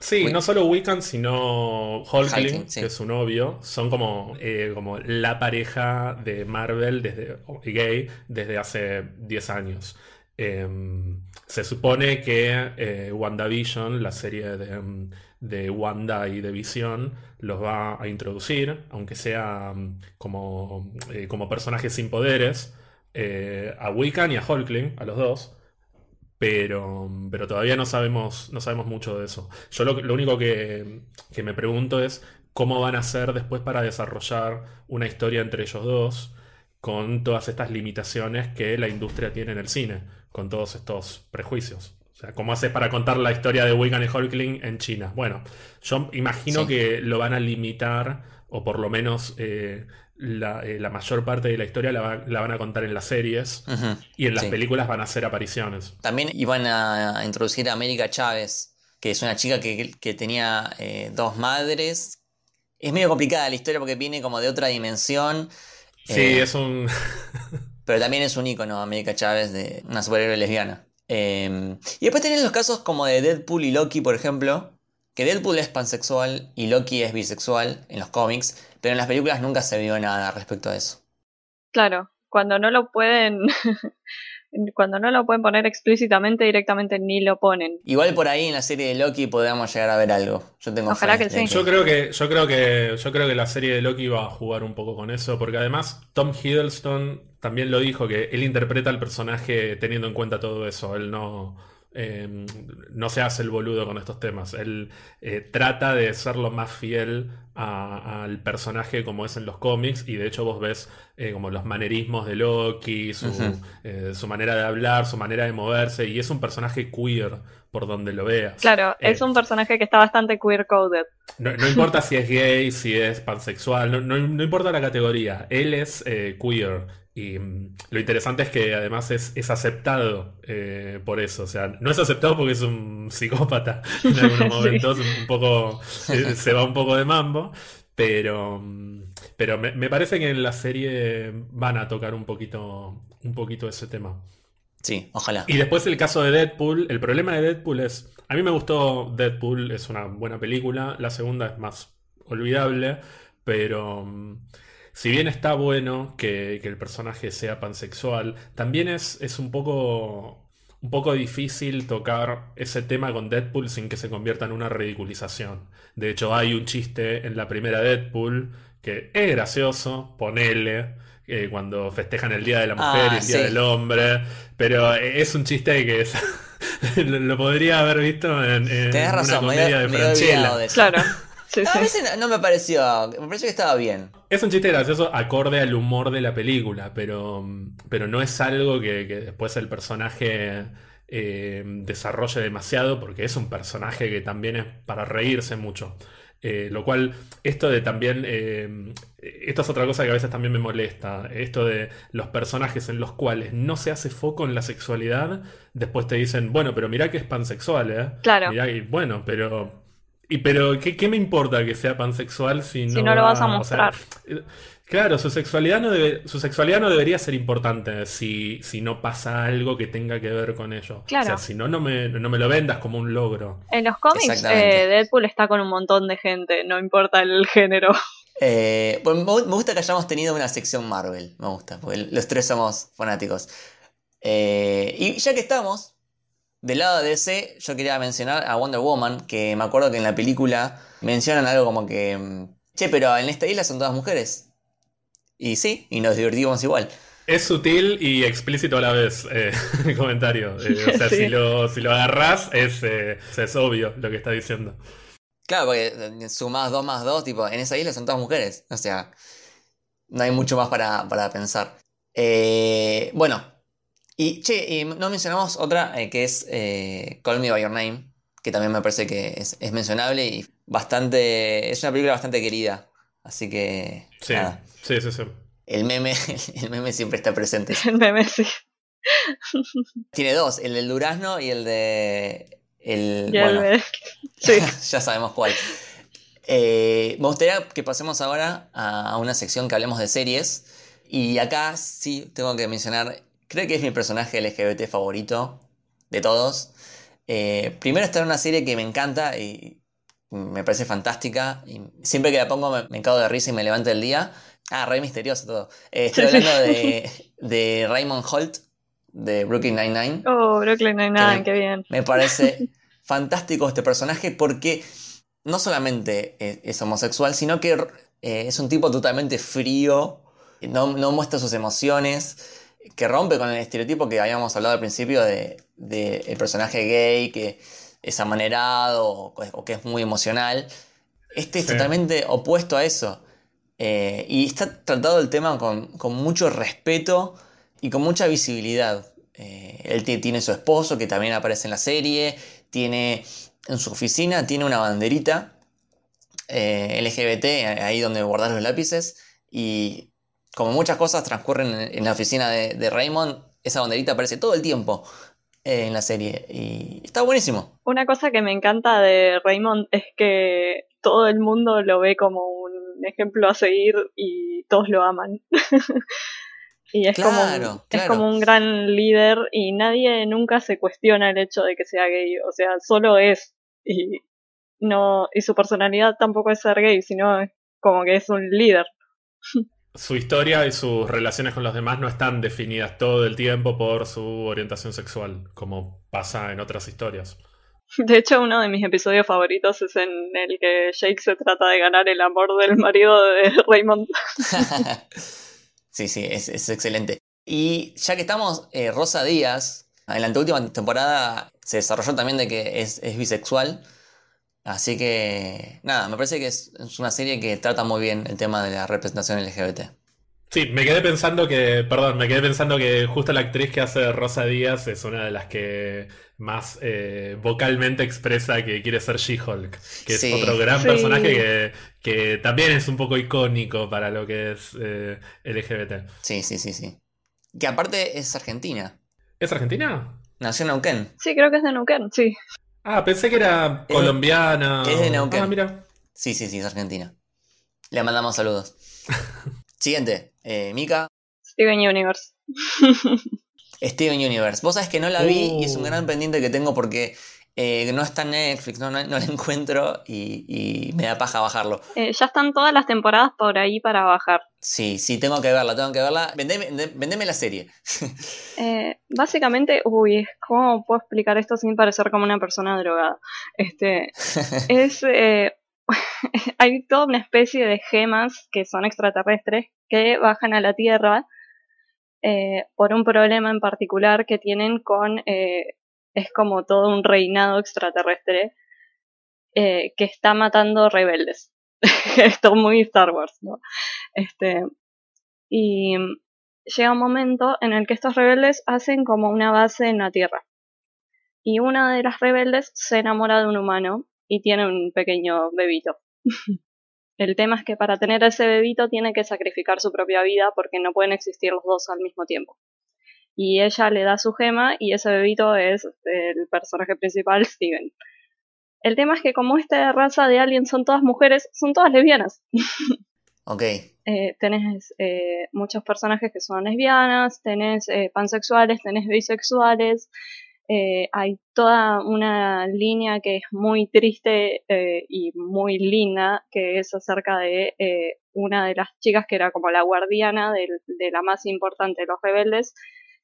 [SPEAKER 4] Sí, no solo Wiccan, sino Hulkling,
[SPEAKER 2] sí.
[SPEAKER 4] que es su novio. Son como, eh, como la pareja de Marvel desde, gay desde hace 10 años. Eh, se supone que eh, WandaVision, la serie de, de Wanda y de Visión, los va a introducir, aunque sea mm, como, eh, como personajes sin poderes, eh, a Wiccan y a Hulkling, a los dos. Pero, pero todavía no sabemos, no sabemos mucho de eso. Yo lo, lo único que, que me pregunto es cómo van a hacer después para desarrollar una historia entre ellos dos con todas estas limitaciones que la industria tiene en el cine, con todos estos prejuicios. O sea, ¿cómo haces para contar la historia de Wiccan y Hulkling en China? Bueno, yo imagino
[SPEAKER 2] Sí.
[SPEAKER 4] que lo van a limitar, o por lo menos eh, la, eh, la mayor parte de la historia la, va- la van a contar en las series, y en las
[SPEAKER 2] Sí.
[SPEAKER 4] películas van a hacer apariciones.
[SPEAKER 2] También iban a introducir a América Chávez, que es una chica que, que tenía eh, dos madres. Es medio complicada la historia porque viene como de otra dimensión.
[SPEAKER 4] Sí,
[SPEAKER 2] eh,
[SPEAKER 4] es un...
[SPEAKER 2] Pero también es un ícono América Chávez de una superhéroe lesbiana. Y después tenés los casos como de Deadpool y Loki, por ejemplo. Que Deadpool es pansexual y Loki es bisexual en los cómics. Pero en las películas nunca se vio nada respecto a eso.
[SPEAKER 3] Claro, cuando no lo pueden cuando no lo pueden poner explícitamente directamente ni lo ponen.
[SPEAKER 2] Igual por ahí en la serie de Loki podríamos llegar a ver algo. Yo tengo
[SPEAKER 3] Ojalá
[SPEAKER 2] fe
[SPEAKER 3] que sí.
[SPEAKER 4] Yo creo que, yo creo que, yo creo que la serie de Loki va a jugar un poco con eso, porque además Tom Hiddleston también lo dijo que él interpreta al personaje teniendo en cuenta todo eso. Él no, eh, no se hace el boludo con estos temas. Él eh, trata de ser lo más fiel al personaje como es en los cómics y de hecho vos ves eh, como los manerismos de Loki, su, eh, su manera de hablar, su manera de moverse y es un personaje queer por donde lo veas.
[SPEAKER 3] Claro,
[SPEAKER 4] Eh,
[SPEAKER 3] es un personaje que está bastante queer coded.
[SPEAKER 4] no, no importa si es gay, si es pansexual, no, no- no importa la categoría, él es eh, queer. Y mm, lo interesante es que además es, es aceptado eh, por eso. O sea, no es aceptado porque es un psicópata en algunos
[SPEAKER 3] Sí.
[SPEAKER 4] momentos, un poco, eh, se va un poco de mambo. Pero, mm, pero me, me parece que en la serie van a tocar un poquito, un poquito ese tema.
[SPEAKER 2] Sí, ojalá.
[SPEAKER 4] Y después el caso de Deadpool, el problema de Deadpool es, a mí me gustó Deadpool, es una buena película, la segunda es más olvidable, pero mm, si bien está bueno que, que el personaje sea pansexual, también es, es un poco, un poco difícil tocar ese tema con Deadpool sin que se convierta en una ridiculización. De hecho, hay un chiste en la primera Deadpool que es gracioso, ponele, eh, cuando festejan el Día de la Mujer
[SPEAKER 2] Ah,
[SPEAKER 4] y el Día
[SPEAKER 2] sí.
[SPEAKER 4] del Hombre, pero es un chiste que es- lo, lo podría haber visto en, en una
[SPEAKER 2] razón,
[SPEAKER 4] comedia de
[SPEAKER 2] me
[SPEAKER 4] Franchella.
[SPEAKER 2] de.
[SPEAKER 3] Claro. Sí,
[SPEAKER 2] A
[SPEAKER 3] sí.
[SPEAKER 2] veces no- no me pareció, me pareció que estaba bien.
[SPEAKER 4] Es un chiste gracioso acorde al humor de la película, pero, pero no es algo que, que después el personaje eh, desarrolle demasiado, porque es un personaje que también es para reírse mucho. Eh, lo cual, esto de también, eh, esto es otra cosa que a veces también me molesta, esto de los personajes en los cuales no se hace foco en la sexualidad, después te dicen, bueno, pero mirá que es pansexual, ¿eh?
[SPEAKER 3] Claro.
[SPEAKER 4] Mirá, y bueno, pero... Y pero, ¿qué, qué me importa que sea pansexual si no,
[SPEAKER 3] Si no lo vas a
[SPEAKER 4] va- o sea,
[SPEAKER 3] mostrar.
[SPEAKER 4] eh, Claro, su sexualidad no debe- su sexualidad no debería ser importante si, si no pasa algo que tenga que ver con ello.
[SPEAKER 3] Claro.
[SPEAKER 4] O sea, si no, no me, no me lo vendas como un logro.
[SPEAKER 3] En los cómics, eh, Deadpool está con un montón de gente, no importa el género.
[SPEAKER 2] Eh, bueno, me me gusta que hayamos tenido una sección Marvel, me gusta, porque los tres somos fanáticos. Eh, y ya que estamos, del lado de DC, yo quería mencionar a Wonder Woman, que me acuerdo que en la película mencionan algo como que, mm, che, pero en esta isla son todas mujeres. Y sí, y nos divertimos igual.
[SPEAKER 4] Es sutil y explícito a la vez eh, el comentario. Eh, o sea,
[SPEAKER 3] Sí.
[SPEAKER 4] si, lo, si lo agarrás, es, eh, es obvio lo que está diciendo.
[SPEAKER 2] Claro, porque sumás 2 más 2, tipo, en esa isla son todas mujeres. O sea, no hay mucho más para, para pensar. Eh, bueno, y che, y no mencionamos otra eh, que es eh, Call Me By Your Name, que también me parece que es, es mencionable y bastante. Es una película bastante querida. Así que.
[SPEAKER 4] Sí,
[SPEAKER 2] nada,
[SPEAKER 4] sí, sí, sí.
[SPEAKER 2] el meme, el meme siempre está presente.
[SPEAKER 3] El meme, sí.
[SPEAKER 2] Tiene dos, el del durazno y el de. El,
[SPEAKER 3] Y el
[SPEAKER 2] bueno,
[SPEAKER 3] de- Sí.
[SPEAKER 2] ya sabemos cuál. Eh, me gustaría que pasemos ahora a una sección que hablemos de series. Y acá sí tengo que mencionar, creo que es mi personaje LGBT favorito de todos. Eh, primero está en una serie que me encanta y me parece fantástica. Y siempre que la pongo me, me cago de risa y me levanta el día. Ah, re misterioso todo. Eh, estoy hablando de, de Raymond Holt, de Brooklyn Nine-Nine.
[SPEAKER 3] Oh, Brooklyn Nine-Nine, qué bien.
[SPEAKER 2] Me parece fantástico este personaje porque no solamente es, es homosexual, sino que eh, es un tipo totalmente frío, no, no muestra sus emociones, que rompe con el estereotipo que habíamos hablado al principio de, de el personaje gay que es amanerado o, o que es muy emocional. Este es totalmente opuesto a eso. Eh, y está tratado el tema con, con mucho respeto y con mucha visibilidad. Eh, él ti- tiene su esposo que también aparece en la serie, tiene en su oficina, tiene una banderita eh, LGBT ahí donde guardar los lápices y como muchas cosas transcurren en, en la oficina de, de Raymond, esa banderita aparece todo el tiempo eh, en la serie y está buenísimo.
[SPEAKER 3] Una cosa que me encanta de Raymond es que todo el mundo lo ve como un ejemplo a seguir y todos lo aman. y es, como,
[SPEAKER 2] Claro,
[SPEAKER 3] un- es como un gran líder y nadie nunca se cuestiona el hecho de que sea gay. O sea, solo es. Y, no, y su personalidad tampoco es ser gay, sino como que es un líder.
[SPEAKER 4] Su historia y sus relaciones con los demás no están definidas todo el tiempo por su orientación sexual, como pasa en otras historias.
[SPEAKER 3] De hecho, uno de mis episodios favoritos es en el que Jake se trata de ganar el amor del marido de Raymond.
[SPEAKER 2] sí, sí, es, es excelente. Y ya que estamos, eh, Rosa Díaz, En la última temporada se desarrolló también de que es, es bisexual. Así que, nada, me parece que es, es una serie que trata muy bien el tema de la representación LGBT.
[SPEAKER 4] Sí, me quedé pensando que, perdón, me quedé pensando que justo la actriz que hace Rosa Díaz es una de las que más eh, vocalmente expresa que quiere ser She-Hulk, que
[SPEAKER 2] Sí.
[SPEAKER 4] es otro gran
[SPEAKER 3] Sí.
[SPEAKER 4] personaje que, que también es un poco icónico para lo que es eh, LGBT.
[SPEAKER 2] Sí, sí, sí, sí. Que aparte es argentina.
[SPEAKER 4] ¿Es argentina?
[SPEAKER 2] Nació en Neuquén.
[SPEAKER 3] Sí, creo que es de Neuquén, sí.
[SPEAKER 4] Ah, pensé que era
[SPEAKER 2] Es-
[SPEAKER 4] colombiana.
[SPEAKER 2] es de Neuquén.
[SPEAKER 4] Ah, mira.
[SPEAKER 2] Sí, sí, sí, es argentina. Le mandamos saludos. Siguiente, eh, Mika,
[SPEAKER 3] Steven Universe.
[SPEAKER 2] Steven Universe. Vos sabés que no la vi y es un
[SPEAKER 4] Uh.
[SPEAKER 2] gran pendiente que tengo porque eh, no está en Netflix, no, no, no la encuentro y, y me da paja bajarlo.
[SPEAKER 3] Eh, ya están todas las temporadas por ahí para bajar.
[SPEAKER 2] Sí, sí, tengo que verla, tengo que verla. Vendeme, vende- vendeme la serie.
[SPEAKER 3] Eh, básicamente, uy, ¿cómo puedo explicar esto sin parecer como una persona drogada? Este, es, eh, hay toda una especie de gemas que son extraterrestres que bajan a la Tierra por un problema en particular que tienen con, es como todo un reinado extraterrestre eh, que está matando rebeldes. Esto muy Star Wars, ¿no? Este, y llega un momento en el que estos rebeldes hacen como una base en la Tierra. Y una de las rebeldes se enamora de un humano y tiene un pequeño bebito. El tema es que para tener ese bebito tiene que sacrificar su propia vida porque no pueden existir los dos al mismo tiempo. Y ella le da su gema y ese bebito es el personaje principal, Steven. El tema es que como esta raza de aliens son todas mujeres, son todas lesbianas.
[SPEAKER 2] ok,
[SPEAKER 3] Eh, tenés eh, muchos personajes que son lesbianas, tenés eh, pansexuales, tenés bisexuales, eh, hay toda una línea que es muy triste eh, y muy linda, que es acerca de una de las chicas que era como la guardiana del- de la más importante de los rebeldes,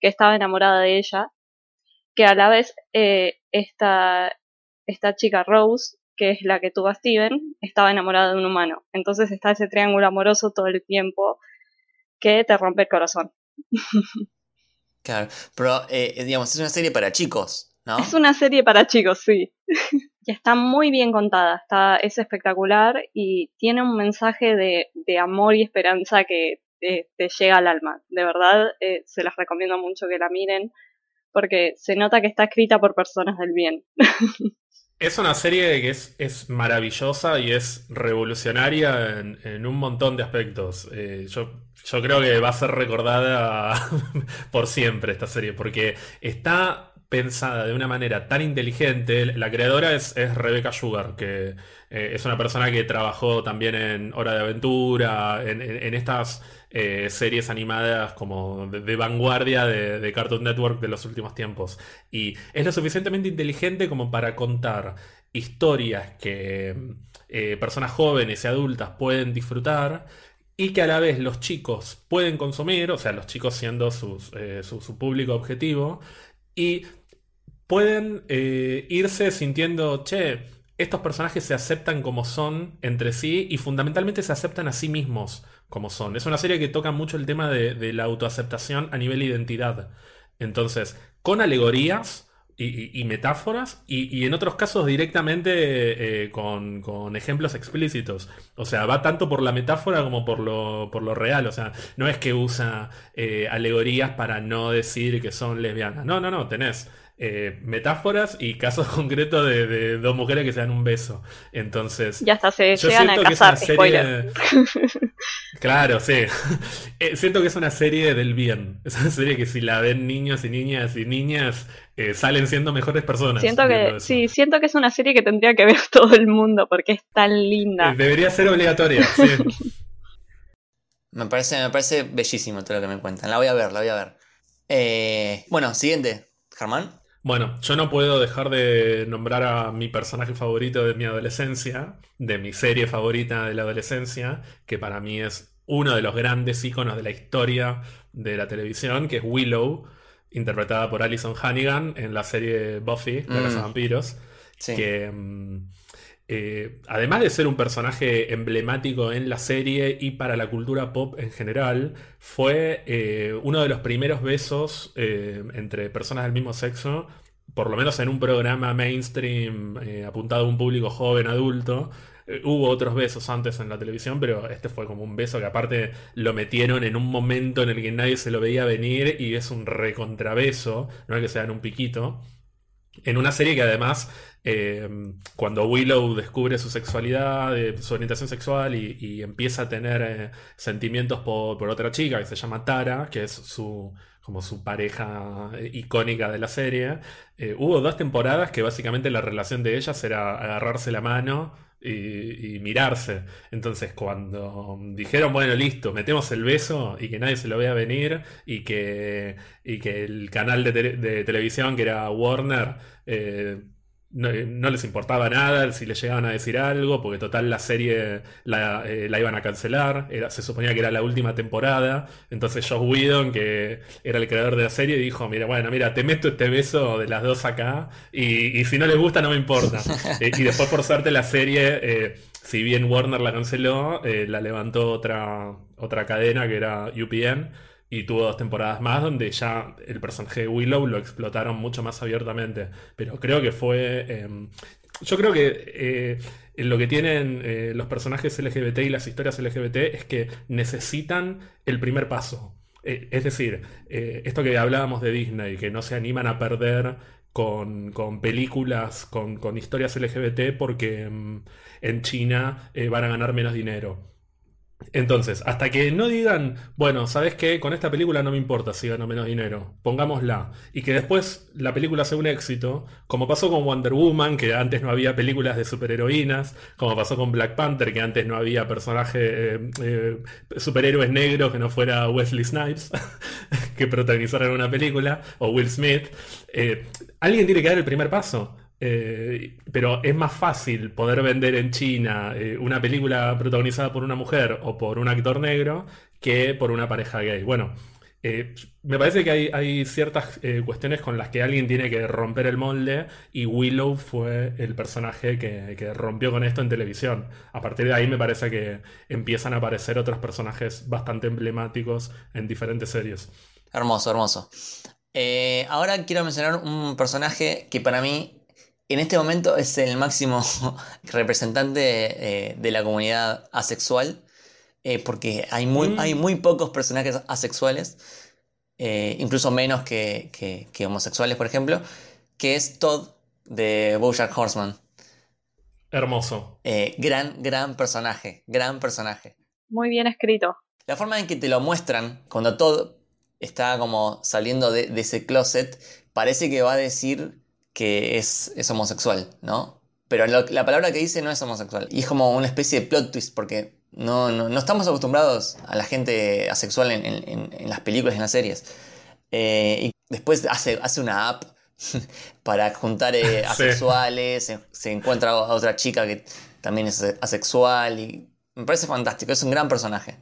[SPEAKER 3] que estaba enamorada de ella, que a la vez eh, esta, esta chica Rose, que es la que tuvo a Steven, estaba enamorada de un humano. Entonces está ese triángulo amoroso todo el tiempo que te rompe el corazón.
[SPEAKER 2] claro. Pero, eh, digamos, es una serie para chicos, ¿no?
[SPEAKER 3] Es una serie para chicos, sí. y está muy bien contada, está, es espectacular y tiene un mensaje de, de amor y esperanza que te, te llega al alma. De verdad, eh, se las recomiendo mucho que la miren porque se nota que está escrita por personas del bien.
[SPEAKER 4] Es una serie que es, maravillosa y es revolucionaria en, un montón de aspectos. Eh, yo, yo creo que va a ser recordada por siempre esta serie, porque está pensada de una manera tan inteligente. La creadora es, es Rebecca Sugar, que eh, es una persona que trabajó también en Hora de Aventura, en, en- en estas eh, series animadas como de, vanguardia de, Cartoon Network de los últimos tiempos. Y es lo suficientemente inteligente como para contar historias que eh, personas jóvenes y adultas pueden disfrutar y que a la vez los chicos pueden consumir, o sea, los chicos siendo eh, su, su público objetivo, y pueden irse sintiendo, che, estos personajes se aceptan como son entre sí y fundamentalmente se aceptan a sí mismos como son. Es una serie que toca mucho el tema de, de la autoaceptación a nivel identidad. Entonces, con alegorías y, y- y metáforas y, y en otros casos directamente eh, con, con ejemplos explícitos. O sea, va tanto por la metáfora como por lo, por lo real. O sea, no es que usa eh, alegorías para no decir que son lesbianas. No, no, no, tenés eh, metáforas y casos concretos de, de dos mujeres que se dan un beso. Entonces,
[SPEAKER 3] Ya hasta se
[SPEAKER 4] yo
[SPEAKER 3] llegan a
[SPEAKER 4] siento que es
[SPEAKER 3] casar,
[SPEAKER 4] una serie-
[SPEAKER 3] spoiler.
[SPEAKER 4] Claro, sí. Eh, siento que es una serie del bien. Es una serie que si la ven niños y niñas y niñas, eh, salen siendo mejores personas.
[SPEAKER 3] Siento que,
[SPEAKER 4] eso.
[SPEAKER 3] sí, siento que es una serie que tendría que ver todo el mundo porque es tan
[SPEAKER 4] Eh,
[SPEAKER 3] linda.
[SPEAKER 4] Debería ser obligatoria, sí.
[SPEAKER 2] Me parece, me parece bellísimo todo lo que me cuentan. La voy a ver, la voy a ver. Eh, bueno, siguiente. Germán.
[SPEAKER 4] Bueno, yo no puedo dejar de nombrar a mi personaje favorito de mi adolescencia, de mi serie favorita de la adolescencia, que para mí es uno de los grandes íconos de la historia de la televisión, que es Willow, interpretada por Alison Hannigan en la serie Buffy, la
[SPEAKER 2] Mm.
[SPEAKER 4] Casa de Vampiros.
[SPEAKER 2] Sí.
[SPEAKER 4] que mm, eh, además de ser un personaje emblemático en la serie y para la cultura pop en general, fue eh, uno de los primeros besos eh, entre personas del mismo sexo, por lo menos en un programa mainstream apuntado a un público joven, adulto. Hubo otros besos antes en la televisión, pero este fue como un beso que aparte lo metieron en un momento en el que nadie se lo veía venir y es un recontrabeso, no es que sea en un piquito. En una serie que además, eh, cuando Willow descubre su sexualidad, eh, su orientación sexual y, empieza a tener eh, sentimientos por, otra chica que se llama Tara, que es su, como su pareja icónica de la serie, hubo dos temporadas que básicamente la relación de ellas era agarrarse la mano y, mirarse. Entonces, cuando dijeron, bueno, listo, metemos el beso y que nadie se lo vea venir y que, y que el canal de, televisión, que era Warner, no, les importaba nada si le llegaban a decir algo, porque total la serie la, eh, iban a cancelar, era, se suponía que era la última temporada, entonces Josh Whedon, que era el creador de la serie, dijo, mira, bueno, mira, te meto este beso de las dos acá, y, si no les gusta no me importa. Eh, y después por suerte la serie, eh, si bien Warner la canceló, la levantó otra, otra cadena que era UPN y tuvo dos temporadas más donde ya el personaje de Willow lo explotaron mucho más abiertamente. Pero creo que fue... Em, yo creo que eh, lo que tienen eh, los personajes LGBT y las historias LGBT es que necesitan el primer paso. Eh, es decir, esto que hablábamos de Disney, que no se animan a perder con, películas, con, con, historias LGBT porque em, en China van a ganar menos dinero. Entonces, hasta que no digan, bueno, ¿sabes qué? Con esta película no me importa si gano menos dinero, pongámosla. Y que después la película sea un éxito, como pasó con Wonder Woman, que antes no había películas de superheroínas, como pasó con Black Panther, que antes no había personaje, eh, eh, superhéroes negros que no fuera Wesley Snipes, que protagonizaran una película, o Will Smith. Eh, alguien tiene que dar el primer paso. Eh, pero es más fácil poder vender en China eh, una película protagonizada por una mujer o por un actor negro que por una pareja gay. Bueno, eh, me parece que hay, ciertas cuestiones con las que alguien tiene que romper el molde y Willow fue el personaje que, que, rompió con esto en televisión. A partir de ahí me parece que empiezan a aparecer otros personajes bastante emblemáticos en diferentes series.
[SPEAKER 2] Hermoso, hermoso. ahora quiero mencionar un personaje que para mí en este momento es el máximo representante eh, de la comunidad asexual, eh, porque hay muy, mm. hay muy pocos personajes asexuales, eh, incluso menos que, homosexuales, por ejemplo, que es Todd de Bojack Horseman.
[SPEAKER 4] Hermoso.
[SPEAKER 2] gran, gran personaje, gran personaje.
[SPEAKER 3] Muy bien escrito.
[SPEAKER 2] La forma en que te lo muestran, cuando Todd está como saliendo de, de ese closet, parece que va a decir que es, homosexual, ¿no? Pero la palabra que dice no es homosexual. Y es como una especie de plot twist, porque no, no, estamos acostumbrados a la gente asexual en, las películas y en las series. Eh, y después hace, hace una app para juntar eh, asexuales, se, encuentra a otra chica que también es asexual y me parece fantástico, es un gran personaje.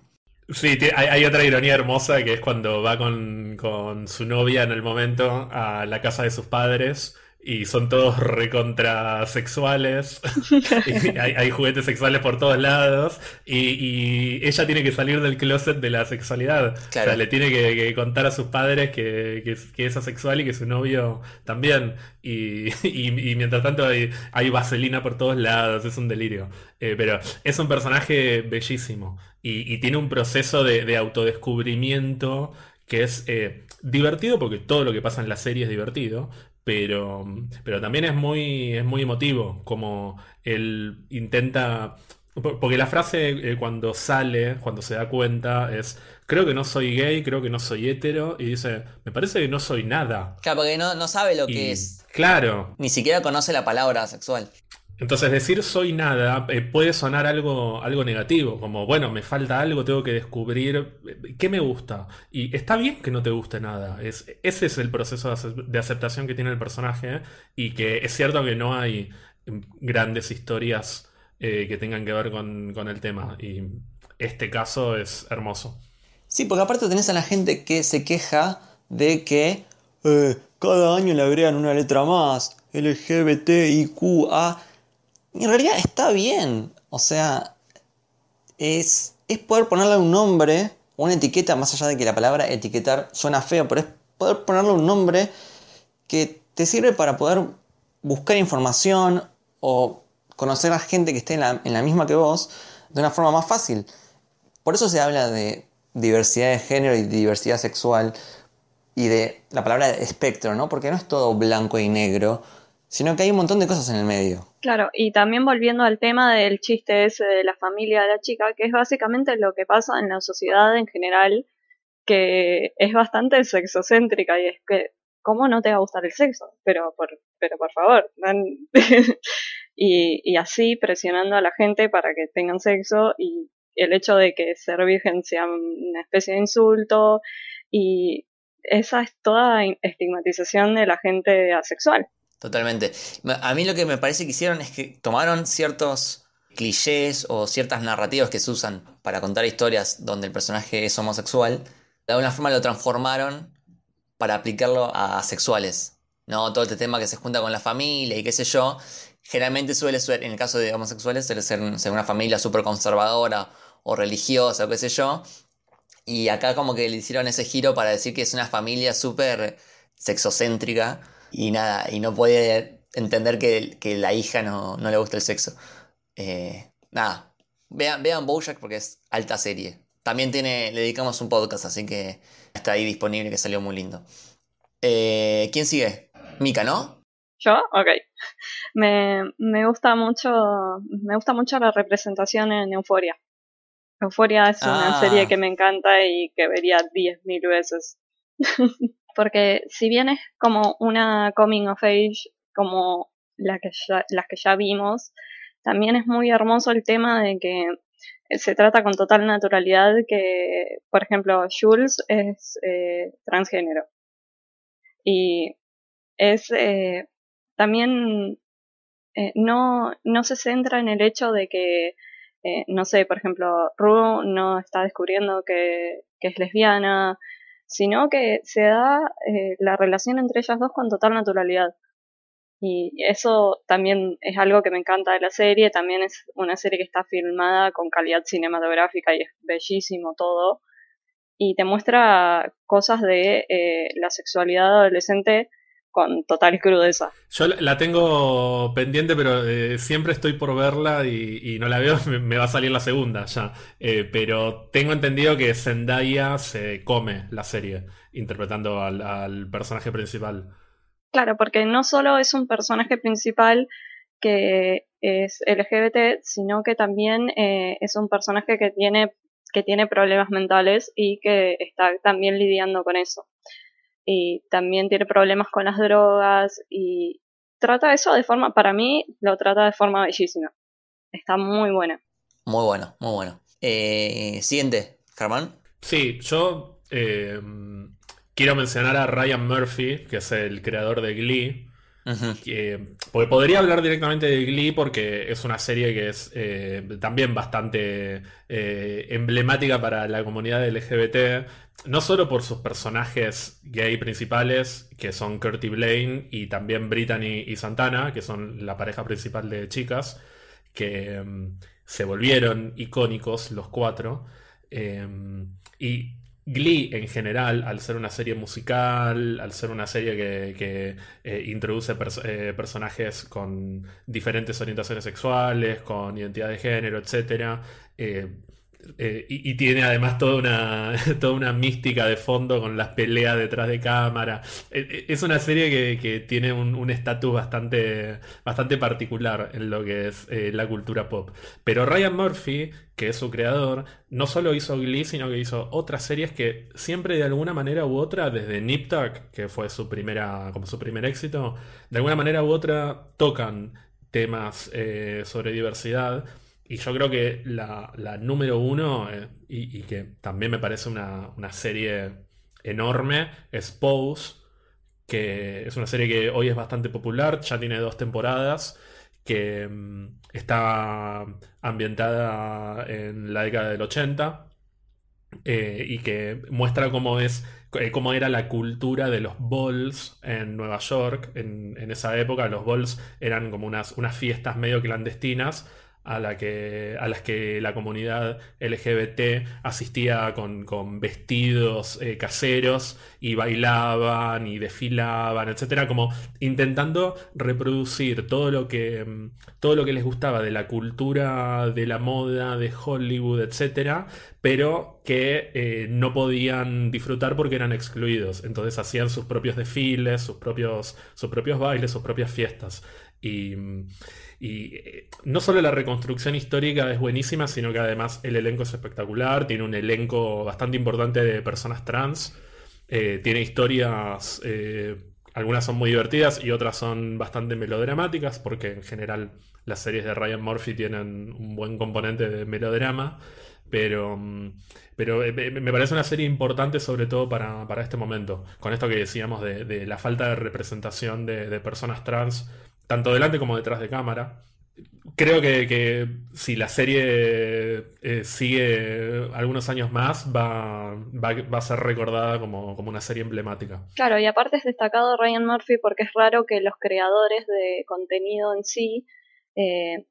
[SPEAKER 4] Sí, hay, otra ironía hermosa que es cuando va con, con su novia en el momento a la casa de sus padres y son todos recontrasexuales. y hay, juguetes sexuales por todos lados. Y, ella tiene que salir del closet de la sexualidad. O sea, le tiene que, contar a sus padres que, es asexual y que su novio también. Y, mientras tanto hay, vaselina por todos lados. Es un delirio. Eh, pero es un personaje bellísimo. Y, tiene un proceso de, autodescubrimiento que es eh, divertido porque todo lo que pasa en la serie es divertido, pero, pero también es muy, es muy emotivo, como él intenta... Porque la frase eh, cuando sale, cuando se da cuenta, es, creo que no soy gay, creo que no soy hetero, y dice, me parece que no soy nada.
[SPEAKER 2] Claro, porque no, no sabe lo que es.
[SPEAKER 4] Claro.
[SPEAKER 2] Ni siquiera conoce la palabra sexual.
[SPEAKER 4] Entonces decir soy nada eh, puede sonar algo, algo negativo, como bueno, me falta algo, tengo que descubrir eh, qué me gusta. Y está bien que no te guste nada, es, ese es el proceso de aceptación que tiene el personaje y que es cierto que no hay mm, grandes historias eh, que tengan que ver con, con, el tema y este caso es hermoso.
[SPEAKER 2] Sí, porque aparte tenés a la gente que se queja de que cada año le agregan una letra más, LGBTIQA En realidad está bien. O sea, es, es poder ponerle un nombre, una etiqueta, más allá de que la palabra etiquetar suena feo, pero es poder ponerle un nombre que te sirve para poder buscar información o conocer a gente que esté en la, en la misma que vos de una forma más fácil. Por eso se habla de diversidad de género y diversidad sexual y de la palabra espectro, ¿no? Porque no es todo blanco y negro, sino que hay un montón de cosas en el medio.
[SPEAKER 3] Claro, y también volviendo al tema del chiste ese de la familia de la chica, que es básicamente lo que pasa en la sociedad en general, que es bastante sexocéntrica y es que, ¿cómo no te va a gustar el sexo? Pero por, pero por favor, y, y así presionando a la gente para que tengan sexo y el hecho de que ser virgen sea una especie de insulto y esa es toda estigmatización de la gente asexual.
[SPEAKER 2] Totalmente. A mí lo que me parece que hicieron es que tomaron ciertos clichés o ciertas narrativas que se usan para contar historias donde el personaje es homosexual, de alguna forma lo transformaron para aplicarlo a sexuales. ¿no? Todo este tema que se junta con la familia y qué sé yo, generalmente suele ser, en el caso de homosexuales, suele ser, una familia súper conservadora o religiosa o qué sé yo. Y acá como que le hicieron ese giro para decir que es una familia súper sexocéntrica y nada, y no puede entender que, la hija no, le gusta el sexo. Eh, nada, vean, vean Bojack porque es alta serie. También tiene, le dedicamos un podcast, así que está ahí disponible, que salió muy lindo. Eh, ¿Quién sigue? Mika, ¿no?
[SPEAKER 3] ¿Yo? Ok. Me, me, gusta mucho, me gusta mucho la representación en Euforia. Euforia es una serie
[SPEAKER 2] Ah.
[SPEAKER 3] que me encanta y que vería 10.000 veces. Porque si bien es como una coming of age, como la que las que ya vimos, también es muy hermoso el tema de que se trata con total naturalidad que, por ejemplo, Jules es eh, transgénero. Y es eh, también eh, no, no se centra en el hecho de que, eh, no sé, por ejemplo, Rue no está descubriendo que es lesbiana, sino que se da eh, la relación entre ellas dos con total naturalidad. Y eso también es algo que me encanta de la serie, también es una serie que está filmada con calidad cinematográfica y es bellísimo todo. Y te muestra cosas de eh, la sexualidad adolescente con total crudeza.
[SPEAKER 4] Yo la- tengo pendiente, pero eh, siempre estoy por verla y, y no la veo, me, me va a salir la segunda ya. Eh, pero tengo entendido que Zendaya se come la serie, interpretando al, al personaje principal.
[SPEAKER 3] Claro, porque no solo es un personaje principal que es LGBT, sino que también eh, es un personaje que tiene, que tiene problemas mentales y que está también lidiando con eso. Y también tiene problemas con las drogas y trata eso de forma, para mí, lo trata de forma bellísima. Está muy buena.
[SPEAKER 2] Muy bueno, muy bueno. Eh, siguiente, Germán.
[SPEAKER 4] Sí, yo eh, quiero mencionar a Ryan Murphy, que es el creador de Glee. Que- porque podría hablar directamente de Glee porque es una serie que es eh, también bastante eh, emblemática para la comunidad LGBT, no solo por sus personajes gay principales, que son Curtis Blaine y también Brittany y Santana, que son la pareja principal de chicas, que mm, se volvieron icónicos los cuatro. Eh, y Glee en general, al ser una serie musical, al ser una serie que, eh, introduce eh, personajes con diferentes orientaciones sexuales, con identidad de género, etc. y, y tiene además toda una, toda una mística de fondo con las peleas detrás de cámara. Eh, eh, es una serie que, que tiene un estatus bastante, bastante particular en lo que es eh, la cultura pop. Pero Ryan Murphy, que es su creador, no solo hizo Glee, sino que hizo otras series que siempre de alguna manera u otra, desde Nip Tuck, que fue su primera, como su primer éxito, de alguna manera u otra tocan temas eh, sobre diversidad. Y yo creo que la, número uno, eh, y, y que también me parece una, una serie enorme, es Pose, que es una serie que hoy es bastante popular, ya tiene dos temporadas, que mm, está ambientada en la década del 80 eh, y que muestra cómo es eh, cómo era la cultura de los balls en Nueva York en, en esa época. Los balls eran como unas, unas fiestas medio clandestinas a, la que, a las que la comunidad LGBT asistía con, con vestidos eh, caseros y bailaban y desfilaban, etcétera, como intentando reproducir todo lo que mm, todo lo que les gustaba de la cultura de la moda de Hollywood, etcétera, pero que eh, no podían disfrutar porque eran excluidos. Entonces hacían sus propios desfiles, sus propios, sus propios bailes, sus propias fiestas. Y, mm, y eh, no solo la reconstrucción histórica es buenísima, sino que además el elenco es espectacular, tiene un elenco bastante importante de personas trans, eh, tiene historias, eh, algunas son muy divertidas y otras son bastante melodramáticas, porque en general las series de Ryan Murphy tienen un buen componente de melodrama. Pero, mm, pero me parece una serie importante sobre todo para, este momento, con esto que decíamos de, la falta de representación de personas trans tanto delante como detrás de cámara. Creo que, si la serie eh, sigue algunos años más, va, va, a ser recordada como, una serie emblemática.
[SPEAKER 3] Claro, y aparte es destacado Ryan Murphy porque es raro que los creadores de contenido en sí eh,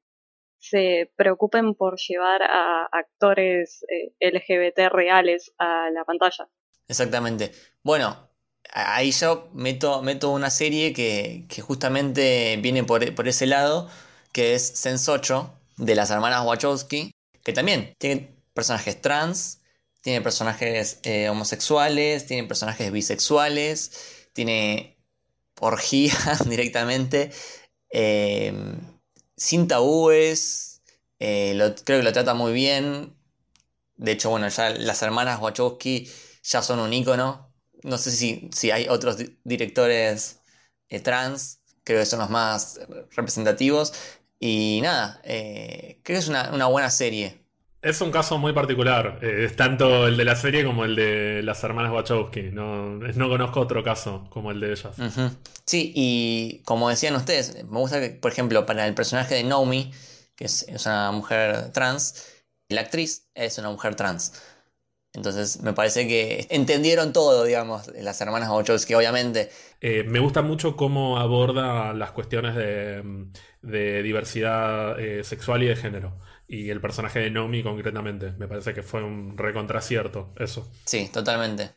[SPEAKER 3] se preocupen por llevar a actores eh, LGBT reales a la pantalla.
[SPEAKER 2] Exactamente. Bueno, ahí yo meto, meto una serie que, justamente viene por, ese lado, que es Sense 8, de las hermanas Wachowski, que también tiene personajes trans, tiene personajes eh, homosexuales, tiene personajes bisexuales, tiene orgías directamente, em, sin tabúes, eh, creo que lo trata muy bien. De hecho, bueno, ya las hermanas Wachowski ya son un icono no sé si, si hay otros directores eh, trans, creo que son los más representativos. Y nada, eh, creo que es una, buena serie.
[SPEAKER 4] Es un caso muy particular, eh, es tanto el de la serie como el de las hermanas Wachowski. No, no conozco otro caso como el de ellas.
[SPEAKER 2] Sí, y como decían ustedes, me gusta que, por ejemplo, para el personaje de Naomi, que es una mujer trans, la actriz es una mujer trans. Entonces me parece que entendieron todo, digamos, las hermanas Wachowski, obviamente.
[SPEAKER 4] Eh, me gusta mucho cómo aborda las cuestiones de, diversidad eh, sexual y de género. Y el personaje de Nomi concretamente. Me parece que fue un recontracierto, eso.
[SPEAKER 2] Sí, totalmente.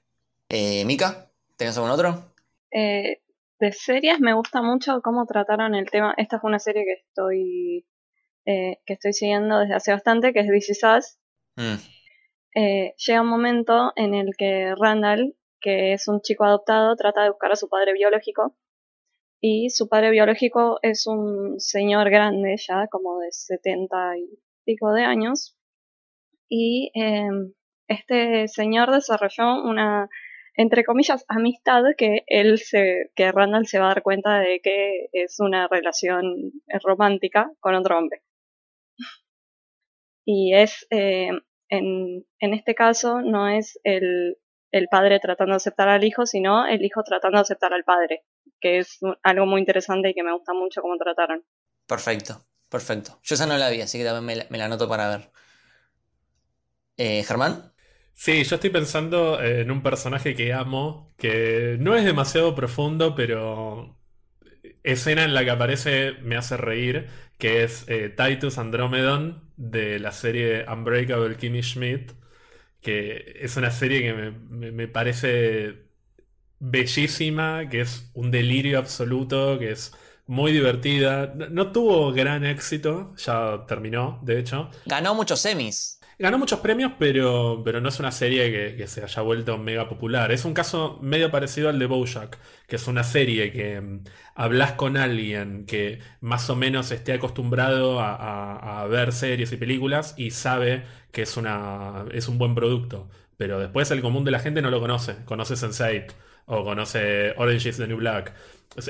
[SPEAKER 2] Eh, Mika, ¿tenés algún otro?
[SPEAKER 3] de series me gusta mucho cómo trataron el tema. Esta fue una serie que estoy, que estoy siguiendo desde hace bastante, que es This Is eh, llega un momento en el que Randall, que es un chico adoptado, trata de buscar a su padre biológico. Y su padre biológico es un señor grande ya, como de 70 y pico de años. Y em, este señor desarrolló una entre comillas amistad que él se que Randall se va a dar cuenta de que es una relación romántica con otro hombre. Y es eh, en, en este caso no es el, el padre tratando de aceptar al hijo, sino el hijo tratando de aceptar al padre, que es algo muy interesante y que me gusta mucho cómo trataron.
[SPEAKER 2] Perfecto, perfecto. Yo esa no la vi, así que también me la, me la anoto para ver. Eh, Germán.
[SPEAKER 4] Sí, yo estoy pensando en un personaje que amo, que no es demasiado profundo, pero escena en la que aparece me hace reír, que es eh, Titus Andromedon de la serie Unbreakable Kimmy Schmidt, que es una serie que me, parece bellísima, que es un delirio absoluto, que es muy divertida. no, tuvo gran éxito, ya terminó, de hecho.
[SPEAKER 2] Ganó muchos semis.
[SPEAKER 4] Ganó muchos premios, pero, pero no es una serie que, se haya vuelto mega popular. Es un caso medio parecido al de Bojack, que es una serie que mm, hablas con alguien que más o menos esté acostumbrado a, ver series y películas y sabe que es, una, es un buen producto. Pero después el común de la gente no lo conoce. Conoce Sense8 o conoce Orange is the New Black.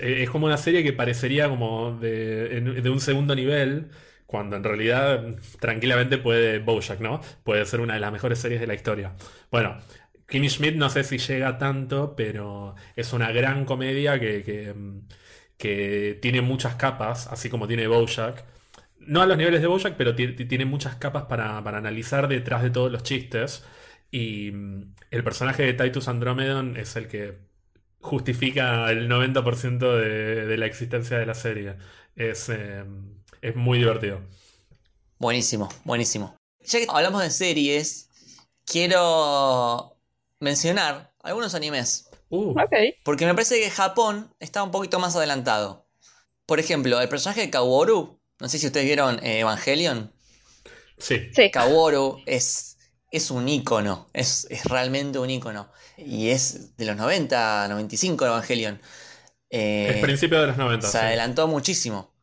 [SPEAKER 4] Es, como una serie que parecería como de, de un segundo nivel cuando en realidad tranquilamente puede Bojack, ¿no? Puede ser una de las mejores series de la historia. Bueno, Kimmy Schmidt no sé si llega tanto, pero es una gran comedia que, que, tiene muchas capas, así como tiene Bojack. No a los niveles de Bojack, pero tiene muchas capas para, para analizar detrás de todos los chistes. Y mm, el personaje de Titus Andromedon es el que justifica el 90% de, de la existencia de la serie. Es, eh, es muy divertido.
[SPEAKER 2] Buenísimo, buenísimo. Ya que hablamos de series, quiero mencionar algunos animes.
[SPEAKER 4] Uh.
[SPEAKER 2] Porque me parece que Japón está un poquito más adelantado. Por ejemplo, el personaje de Kaworu. No sé si ustedes vieron eh, Evangelion.
[SPEAKER 4] sí.
[SPEAKER 3] Sí.
[SPEAKER 2] Kaworu es, es un ícono. Es, es realmente un ícono. Y es de los 90, 95 de Evangelion. Eh,
[SPEAKER 4] Es principio de los 90.
[SPEAKER 2] se
[SPEAKER 4] sí.
[SPEAKER 2] adelantó muchísimo.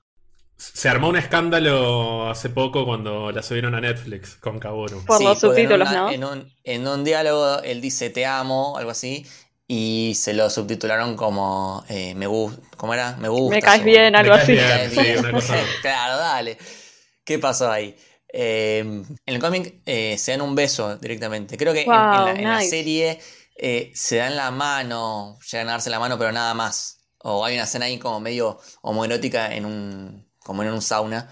[SPEAKER 4] Se armó un escándalo hace poco cuando la subieron a Netflix con Kaworu.
[SPEAKER 3] Por los
[SPEAKER 2] porque en
[SPEAKER 3] subtítulos,
[SPEAKER 2] una-
[SPEAKER 3] ¿no?
[SPEAKER 2] En un, en un diálogo él dice te amo, algo así. Y se lo subtitularon como eh, me gusta. ¿Cómo era? Me gusta.
[SPEAKER 3] Me caes bien, algo
[SPEAKER 4] Me caes
[SPEAKER 3] así.
[SPEAKER 4] bien, sí, una cosa-
[SPEAKER 2] claro, dale. ¿Qué pasó ahí? Eh, en el cómic eh, se dan un beso directamente. Creo que en- la, en la serie eh, se dan la mano, llegan a darse la mano, pero nada más. O hay una escena ahí como medio homoerótica en un, como en un sauna.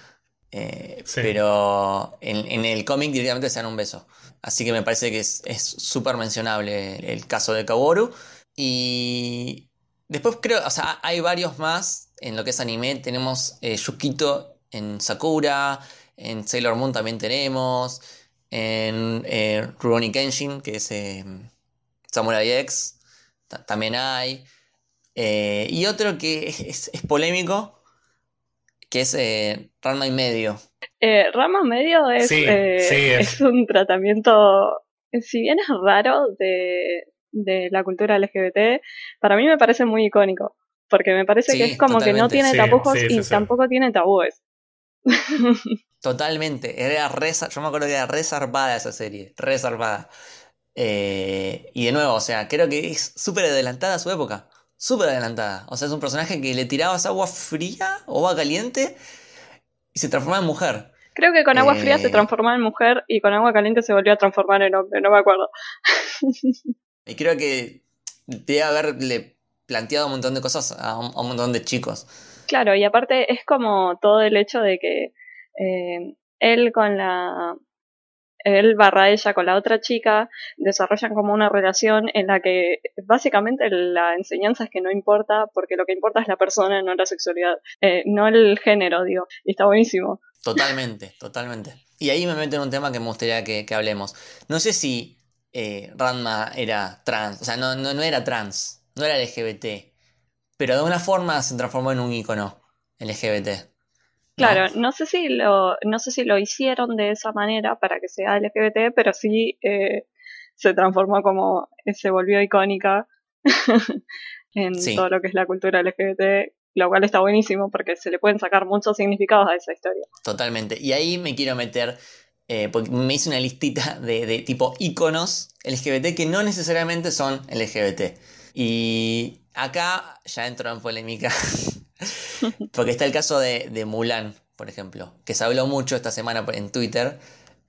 [SPEAKER 2] Eh,
[SPEAKER 4] Sí.
[SPEAKER 2] Pero en, en el cómic directamente se dan un beso. Así que me parece que es súper mencionable el, el caso de Kaworu. Y después creo, o sea, hay varios más en lo que es anime. Tenemos eh, Yukito en Sakura, en Sailor Moon también tenemos, en eh, Rurouni Kenshin, que es eh, Samurai X, ta- también hay. Eh, y otro que es, es- es polémico, que es eh, Ranma y medio.
[SPEAKER 3] Eh, Rama Medio es,
[SPEAKER 4] Sí,
[SPEAKER 3] eh,
[SPEAKER 4] sí, es.
[SPEAKER 3] es un tratamiento, eh, si bien es raro de, de la cultura LGBT, para mí me parece muy icónico. Porque me parece
[SPEAKER 2] Sí,
[SPEAKER 3] que es como que no tiene
[SPEAKER 4] Sí,
[SPEAKER 3] tapujos y
[SPEAKER 4] sí.
[SPEAKER 3] tampoco tiene tabúes.
[SPEAKER 2] Totalmente, era re, zar- yo me acuerdo que era re zarpada esa serie, re zarpada. Eh, y de nuevo, o sea, creo que es súper adelantada a su época, súper adelantada. O sea, es un personaje que le tirabas agua fría o agua caliente y se transformaba en mujer.
[SPEAKER 3] Creo que con agua fría se
[SPEAKER 2] Eh.
[SPEAKER 3] transformaba en mujer y con agua caliente se volvió a transformar en hombre, no me acuerdo.
[SPEAKER 2] Y creo que debe haberle planteado un montón de cosas a un, a un montón de chicos.
[SPEAKER 3] Claro, y aparte es como todo el hecho de que eh, él con la. Él barra ella con la otra chica desarrollan como una relación en la que básicamente la enseñanza es que no importa porque lo que importa es la persona, no la sexualidad, eh, no el género, digo. Y está buenísimo.
[SPEAKER 2] Totalmente, totalmente. Y ahí me meto en un tema que me gustaría que, hablemos. No sé si eh, era trans, o sea, no, no, no era trans, no era LGBT, pero de alguna forma se transformó en un icono LGBT.
[SPEAKER 3] Claro, no sé si lo, no sé si lo hicieron de esa manera para que sea LGBT, pero sí eh, se transformó como, se volvió icónica en
[SPEAKER 2] Sí.
[SPEAKER 3] todo lo que es la cultura LGBT, lo cual está buenísimo porque se le pueden sacar muchos significados a esa historia.
[SPEAKER 2] Totalmente. Y ahí me quiero meter, eh, porque me hice una listita de, de tipo iconos LGBT que no necesariamente son LGBT. Y acá ya entro en polémica, porque está el caso de, de Mulan, por ejemplo, que se habló mucho esta semana en Twitter.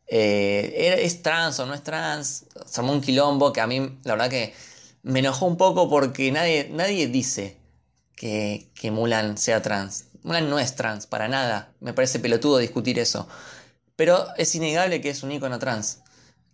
[SPEAKER 2] Eh, ¿era- ¿Es trans o no es trans? Se armó un quilombo que a mí, la verdad que me enojó un poco porque nadie, nadie dice que, que Mulan sea trans. Mulan no es trans, para nada. Me parece pelotudo discutir eso. Pero es innegable que es un icono trans.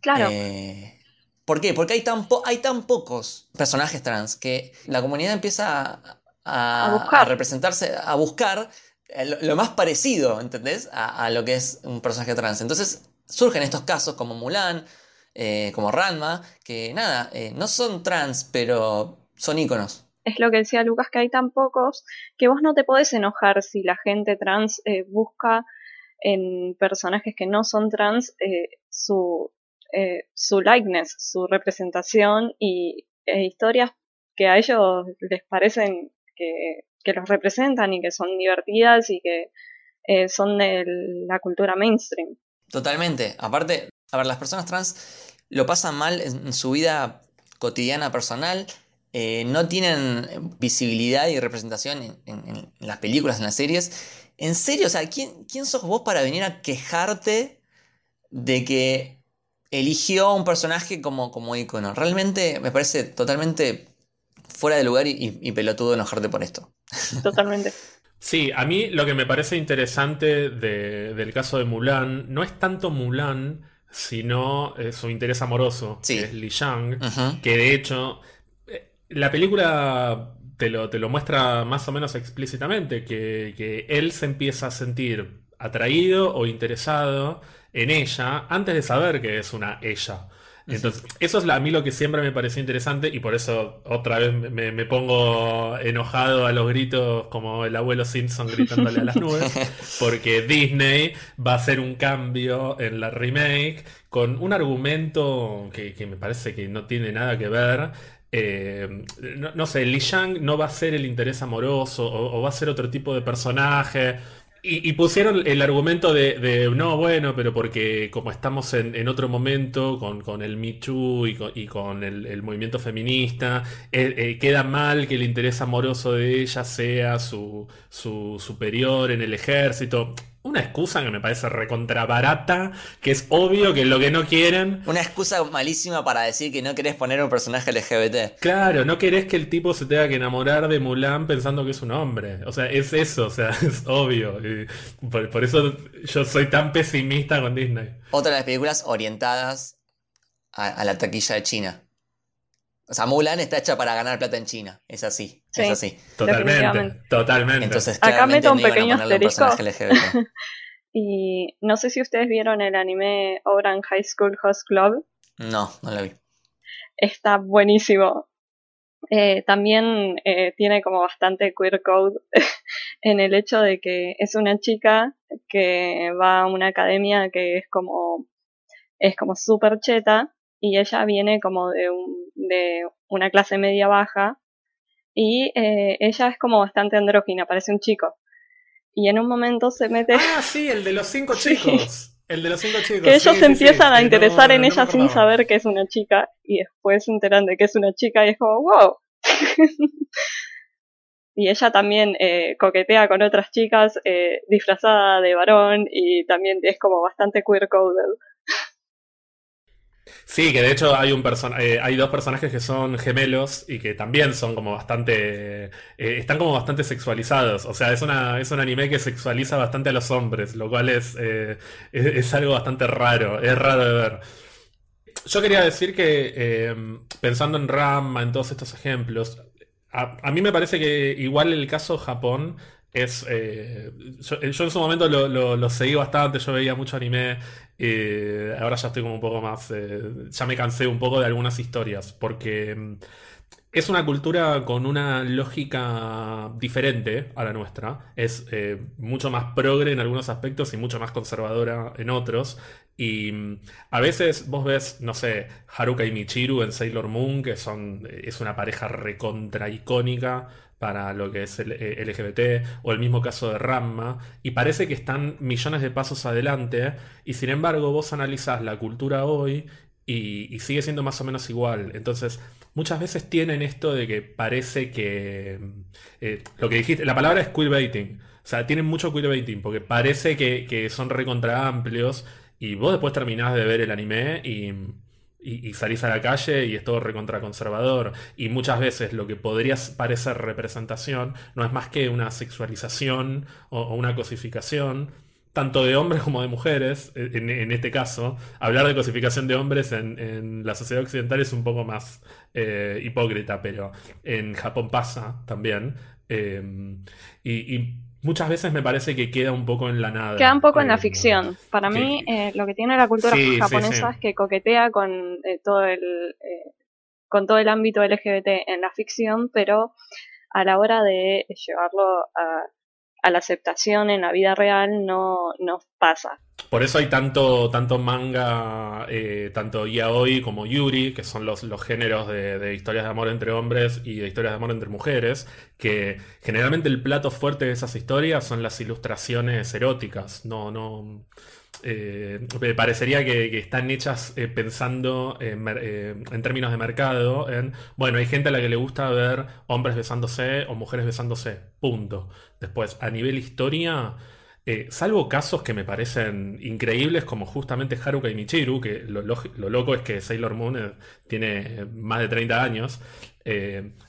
[SPEAKER 3] Claro,
[SPEAKER 2] Eh, ¿Por qué? Porque hay tan, hay tan pocos personajes trans que la comunidad empieza a, a-
[SPEAKER 3] A buscar.
[SPEAKER 2] a representarse, a buscar eh, lo, lo más parecido, ¿entendés? A, a lo que es un personaje trans. Entonces surgen estos casos como Mulan, eh, como Ranma, que nada, eh, no son trans, pero son íconos.
[SPEAKER 3] es lo que decía Lucas, que hay tan pocos que vos no te podés enojar si la gente trans eh, busca en personajes que no son trans su, su likeness, su representación y e historias que a ellos les parecen que, los representan y que son divertidas y que eh, son de la cultura mainstream.
[SPEAKER 2] Totalmente. Aparte, a ver, las personas trans lo pasan mal en su vida cotidiana personal, eh, no tienen visibilidad y representación en, las películas, en las series. En serio, o sea, ¿quién, quién sos vos para venir a quejarte de que eligió un personaje como, como ícono? Realmente me parece totalmente fuera de lugar y, y- y pelotudo enojarte por esto.
[SPEAKER 3] Totalmente.
[SPEAKER 4] Sí, a mí lo que me parece interesante de- del caso de Mulan no es tanto Mulan, sino eh, su interés amoroso,
[SPEAKER 2] Sí.
[SPEAKER 4] que es Li Shang,
[SPEAKER 2] Ujú.
[SPEAKER 4] que de hecho eh, la película te lo, te lo muestra más o menos explícitamente, que, que él se empieza a sentir atraído o interesado en ella antes de saber que es una ella. Entonces, eso es la- a mí lo que siempre me pareció interesante y por eso otra vez me, me pongo enojado a los gritos como el abuelo Simpson gritándole a las nubes, porque Disney va a hacer un cambio en la remake con un argumento que, que me parece que no tiene nada que ver. Eh, no, no sé, Li Shang no va a ser el interés amoroso o, o va a ser otro tipo de personaje. Y, y pusieron el argumento de, de, no, bueno, pero porque como estamos en, en otro momento con, con el Me Too y con, y con el, el movimiento feminista, eh, eh, queda mal que el interés amoroso de ella sea su, su superior en el ejército. Una excusa que me parece recontra barata, que es obvio que lo que no quieren
[SPEAKER 2] Una excusa malísima para decir que no querés poner un personaje LGBT.
[SPEAKER 4] Claro, no querés que el tipo se tenga que enamorar de Mulan pensando que es un hombre. O sea, es eso, o sea, es obvio. Y por, por eso yo soy tan pesimista con Disney.
[SPEAKER 2] Otra de las películas orientadas a, a la taquilla de China. O sea, Mulan está hecha para ganar plata en China. Es así,
[SPEAKER 3] Sí.
[SPEAKER 2] es así.
[SPEAKER 4] Totalmente, totalmente.
[SPEAKER 2] Entonces,
[SPEAKER 3] Acá meto un pequeño
[SPEAKER 2] un LGBT.
[SPEAKER 3] Y no sé si ustedes vieron el anime Oran High School Host Club.
[SPEAKER 2] No, no la vi.
[SPEAKER 3] Está buenísimo. Eh, también eh, tiene como bastante queer code en el hecho de que es una chica que va a una academia que es como es como súper cheta y ella viene como de, un, de una clase media baja y eh, ella es como bastante andrógina, parece un chico. Y en un momento se mete...
[SPEAKER 4] Ah, sí, el de los cinco
[SPEAKER 3] Sí.
[SPEAKER 4] chicos. El de los cinco chicos.
[SPEAKER 3] que ellos
[SPEAKER 4] sí,
[SPEAKER 3] se
[SPEAKER 4] sí,
[SPEAKER 3] empiezan a
[SPEAKER 4] no-
[SPEAKER 3] interesar en
[SPEAKER 4] no
[SPEAKER 3] ella sin saber que es una chica y después se enteran de que es una chica y es como, wow. y ella también eh, coquetea con otras chicas eh, disfrazada de varón y también es como bastante queer coded.
[SPEAKER 4] Sí, que de hecho hay un eh, hay dos personajes que son gemelos y que también son como bastante. eh, están como bastante sexualizados. O sea, es es un anime que sexualiza bastante a los hombres, lo cual es, eh, es, es algo bastante raro. Es raro de ver. Yo quería decir que, eh, pensando en Rama, en todos estos ejemplos, a, mí me parece que igual el caso Japón es... yo, yo en su momento lo, lo- lo seguí bastante, yo veía mucho anime, eh, ahora ya estoy como un poco más... eh, ya me cansé un poco de algunas historias, porque mm, es una cultura con una lógica diferente a la nuestra, es eh, mucho más progre en algunos aspectos y mucho más conservadora en otros. Y mm, a veces vos ves, no sé, Haruka y Michiru en Sailor Moon, que son, es una pareja recontra icónica para lo que es el eh, LGBT, o el mismo caso de Ramma, y parece que están millones de pasos adelante, y sin embargo vos analizás la cultura hoy y, sigue siendo más o menos igual. Entonces, muchas veces tienen esto de que parece que... eh, lo que dijiste, la palabra es queerbaiting. O sea, tienen mucho queerbaiting, porque parece que, que son recontra amplios, y vos después terminás de ver el anime y, y, salís a la calle y es todo recontra conservador. Y muchas veces lo que podría parecer representación no es más que una sexualización o, una cosificación, tanto de hombres como de mujeres. En, en este caso, hablar de cosificación de hombres en, en la sociedad occidental es un poco más eh, hipócrita, pero en Japón pasa también. Eh, y, y muchas veces me parece que queda un poco en la nada.
[SPEAKER 3] Queda un poco en la
[SPEAKER 4] Eh,
[SPEAKER 3] ficción. Para mí, eh, lo que tiene la cultura
[SPEAKER 4] Sí,
[SPEAKER 3] japonesa
[SPEAKER 4] sí.
[SPEAKER 3] es que coquetea con eh, todo el eh, con todo el ámbito LGBT en la ficción, pero a la hora de llevarlo a, a la aceptación en la vida real no, no pasa.
[SPEAKER 4] Por eso hay tanto, tanto manga, eh, tanto yaoi como yuri, que son los, los géneros de, de historias de amor entre hombres y de historias de amor entre mujeres, que generalmente el plato fuerte de esas historias son las ilustraciones eróticas. No, no. Eh, parecería que, están hechas eh, pensando eh, en términos de mercado, en, bueno, hay gente a la que le gusta ver hombres besándose o mujeres besándose, punto. Después, a nivel historia, eh, salvo casos que me parecen increíbles, como justamente Haruka y Michiru, que lo, lo- lo loco es que Sailor Moon tiene más de 30 años.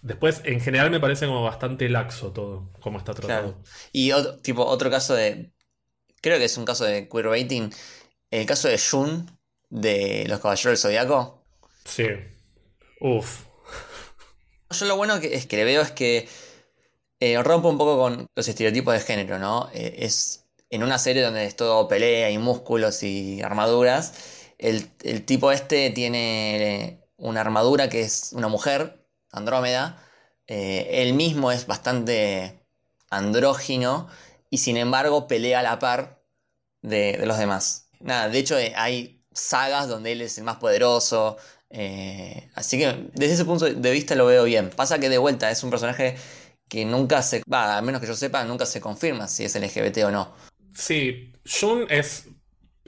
[SPEAKER 4] después, en general, me parece como bastante laxo todo, como está tratado.
[SPEAKER 2] Y otro, tipo, otro caso de. Creo que es un caso de queerbaiting. El caso de Jun de los Caballeros del Zodiaco.
[SPEAKER 4] Sí. Uf.
[SPEAKER 2] Yo lo bueno que, es que le veo es que eh, rompe un poco con los estereotipos de género, ¿no? Eh, es en una serie donde es todo pelea y músculos y armaduras. El, el tipo este tiene una armadura que es una mujer, Andrómeda. Eh, él mismo es bastante andrógino y sin embargo pelea a la par de, los demás. Nada, de hecho eh, hay sagas donde él es el más poderoso. eh, así que desde ese punto de vista lo veo bien. Pasa que de vuelta es un personaje que nunca se, va, a menos que yo sepa, nunca se confirma si es LGBT o no.
[SPEAKER 4] Sí, Jun es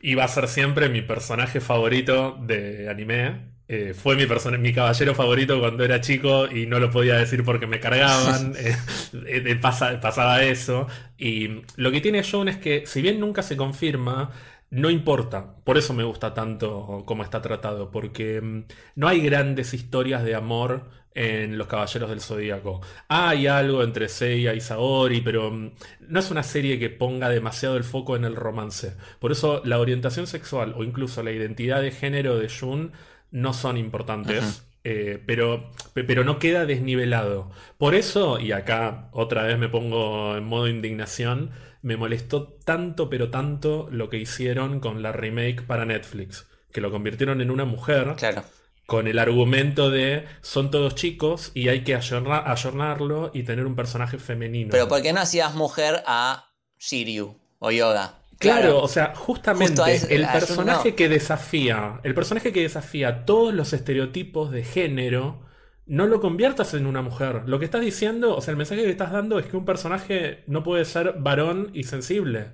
[SPEAKER 4] y va a ser siempre mi personaje favorito de anime. Eh, fue mi, persona- mi caballero favorito cuando era chico y no lo podía decir porque me cargaban. Eh, eh, pasa- pasaba eso. Y lo que tiene Jun es que, si bien nunca se confirma, no importa. Por eso me gusta tanto cómo está tratado. Porque mm, no hay grandes historias de amor en Los Caballeros del Zodíaco. Hay algo entre Seiya y Saori, pero mm, no es una serie que ponga demasiado el foco en el romance. Por eso la orientación sexual o incluso la identidad de género de Jun no son importantes. Eh, pero, pe- pero no queda desnivelado. Por eso, y acá otra vez me pongo en modo indignación, me molestó tanto, pero tanto lo que hicieron con la remake para Netflix. Que lo convirtieron en una mujer
[SPEAKER 2] Claro.
[SPEAKER 4] con el argumento de son todos chicos y hay que ayorna- ayornarlo y tener un personaje femenino.
[SPEAKER 2] Pero ¿por qué no hacías mujer a Shiryu o Yoga?
[SPEAKER 4] Claro, o sea, justamente
[SPEAKER 2] eso-
[SPEAKER 4] el personaje
[SPEAKER 2] no.
[SPEAKER 4] que desafía, el personaje que desafía todos los estereotipos de género, no lo conviertas en una mujer. Lo que estás diciendo, o sea, el mensaje que estás dando es que un personaje no puede ser varón y sensible,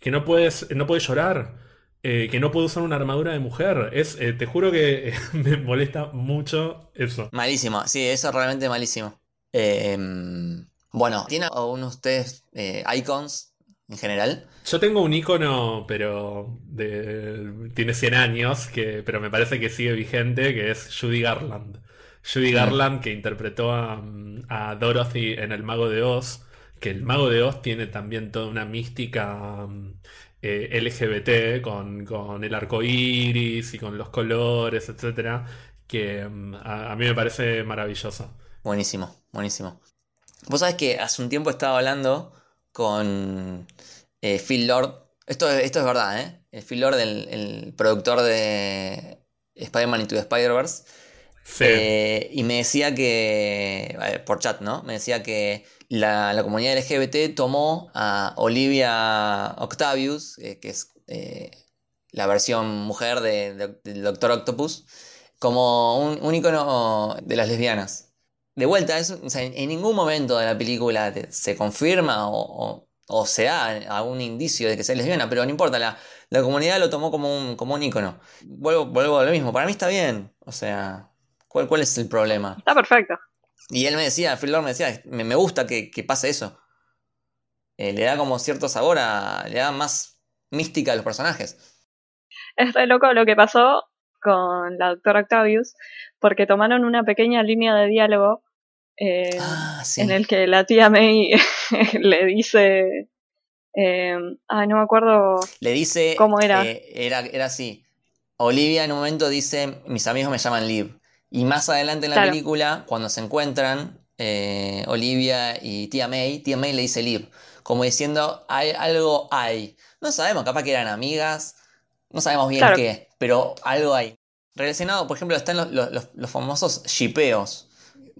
[SPEAKER 4] que no puedes, no puede llorar, eh, que no puede usar una armadura de mujer. Es, eh, te juro que me molesta mucho eso.
[SPEAKER 2] Malísimo, sí, eso es realmente malísimo. Eh, bueno, ¿tiene alguno de ustedes eh, icons en general?
[SPEAKER 4] Yo tengo un icono, pero de, tiene 100 años, que, pero me parece que sigue vigente, que es Judy Garland. Judy
[SPEAKER 2] Mm.
[SPEAKER 4] Garland, que interpretó a, a Dorothy en El Mago de Oz, que el Mago de Oz tiene también toda una mística mm, eh, LGBT con, con el arco iris y con los colores, etcétera, que mm, a, a mí me parece maravillosa.
[SPEAKER 2] Buenísimo, buenísimo. Vos sabés que hace un tiempo estaba hablando con eh, Phil Lord. Esto, es- esto es verdad, ¿eh? El Phil Lord, el, el productor de Spider-Man Into the Spider-Verse.
[SPEAKER 4] Sí.
[SPEAKER 2] Eh, y me decía que, eh, por chat, ¿no? Me decía que la, la comunidad LGBT tomó a Olivia Octavius, eh, que es eh, la versión mujer de- de- del Doctor Octopus, como un, un icono de las lesbianas. De vuelta, eso, o sea, en, en ningún momento de la película te- se confirma o, o- o se da algún indicio de que sea lesbiana, pero no importa, la, la comunidad lo tomó como un, como un icono. Vuelvo, vuelvo a lo mismo, para mí está bien, o sea, ¿cuál, cuál es el problema?
[SPEAKER 3] Está perfecto.
[SPEAKER 2] Y él me decía, Phil Lord me decía, me, me gusta que, que pase eso. Eh, le da como cierto sabor a. le da más mística a los personajes.
[SPEAKER 3] Es re loco lo que pasó con la doctora Octavius, porque tomaron una pequeña línea de diálogo eh,
[SPEAKER 2] Ah, sí.
[SPEAKER 3] en el que la tía May le dice, eh, ay, no me acuerdo,
[SPEAKER 2] Le dice.
[SPEAKER 3] ¿Cómo era?
[SPEAKER 2] eh, era? Era así. Olivia en un momento dice: Mis amigos me llaman Liv. Y más adelante en la
[SPEAKER 3] Claro.
[SPEAKER 2] película, cuando se encuentran, eh, Olivia y tía May, tía May le dice Liv. Como diciendo: hay, algo hay. No sabemos, capaz que eran amigas. No sabemos bien
[SPEAKER 3] Claro.
[SPEAKER 2] qué, pero algo hay. Relacionado, por ejemplo, están los- los- los famosos shipeos.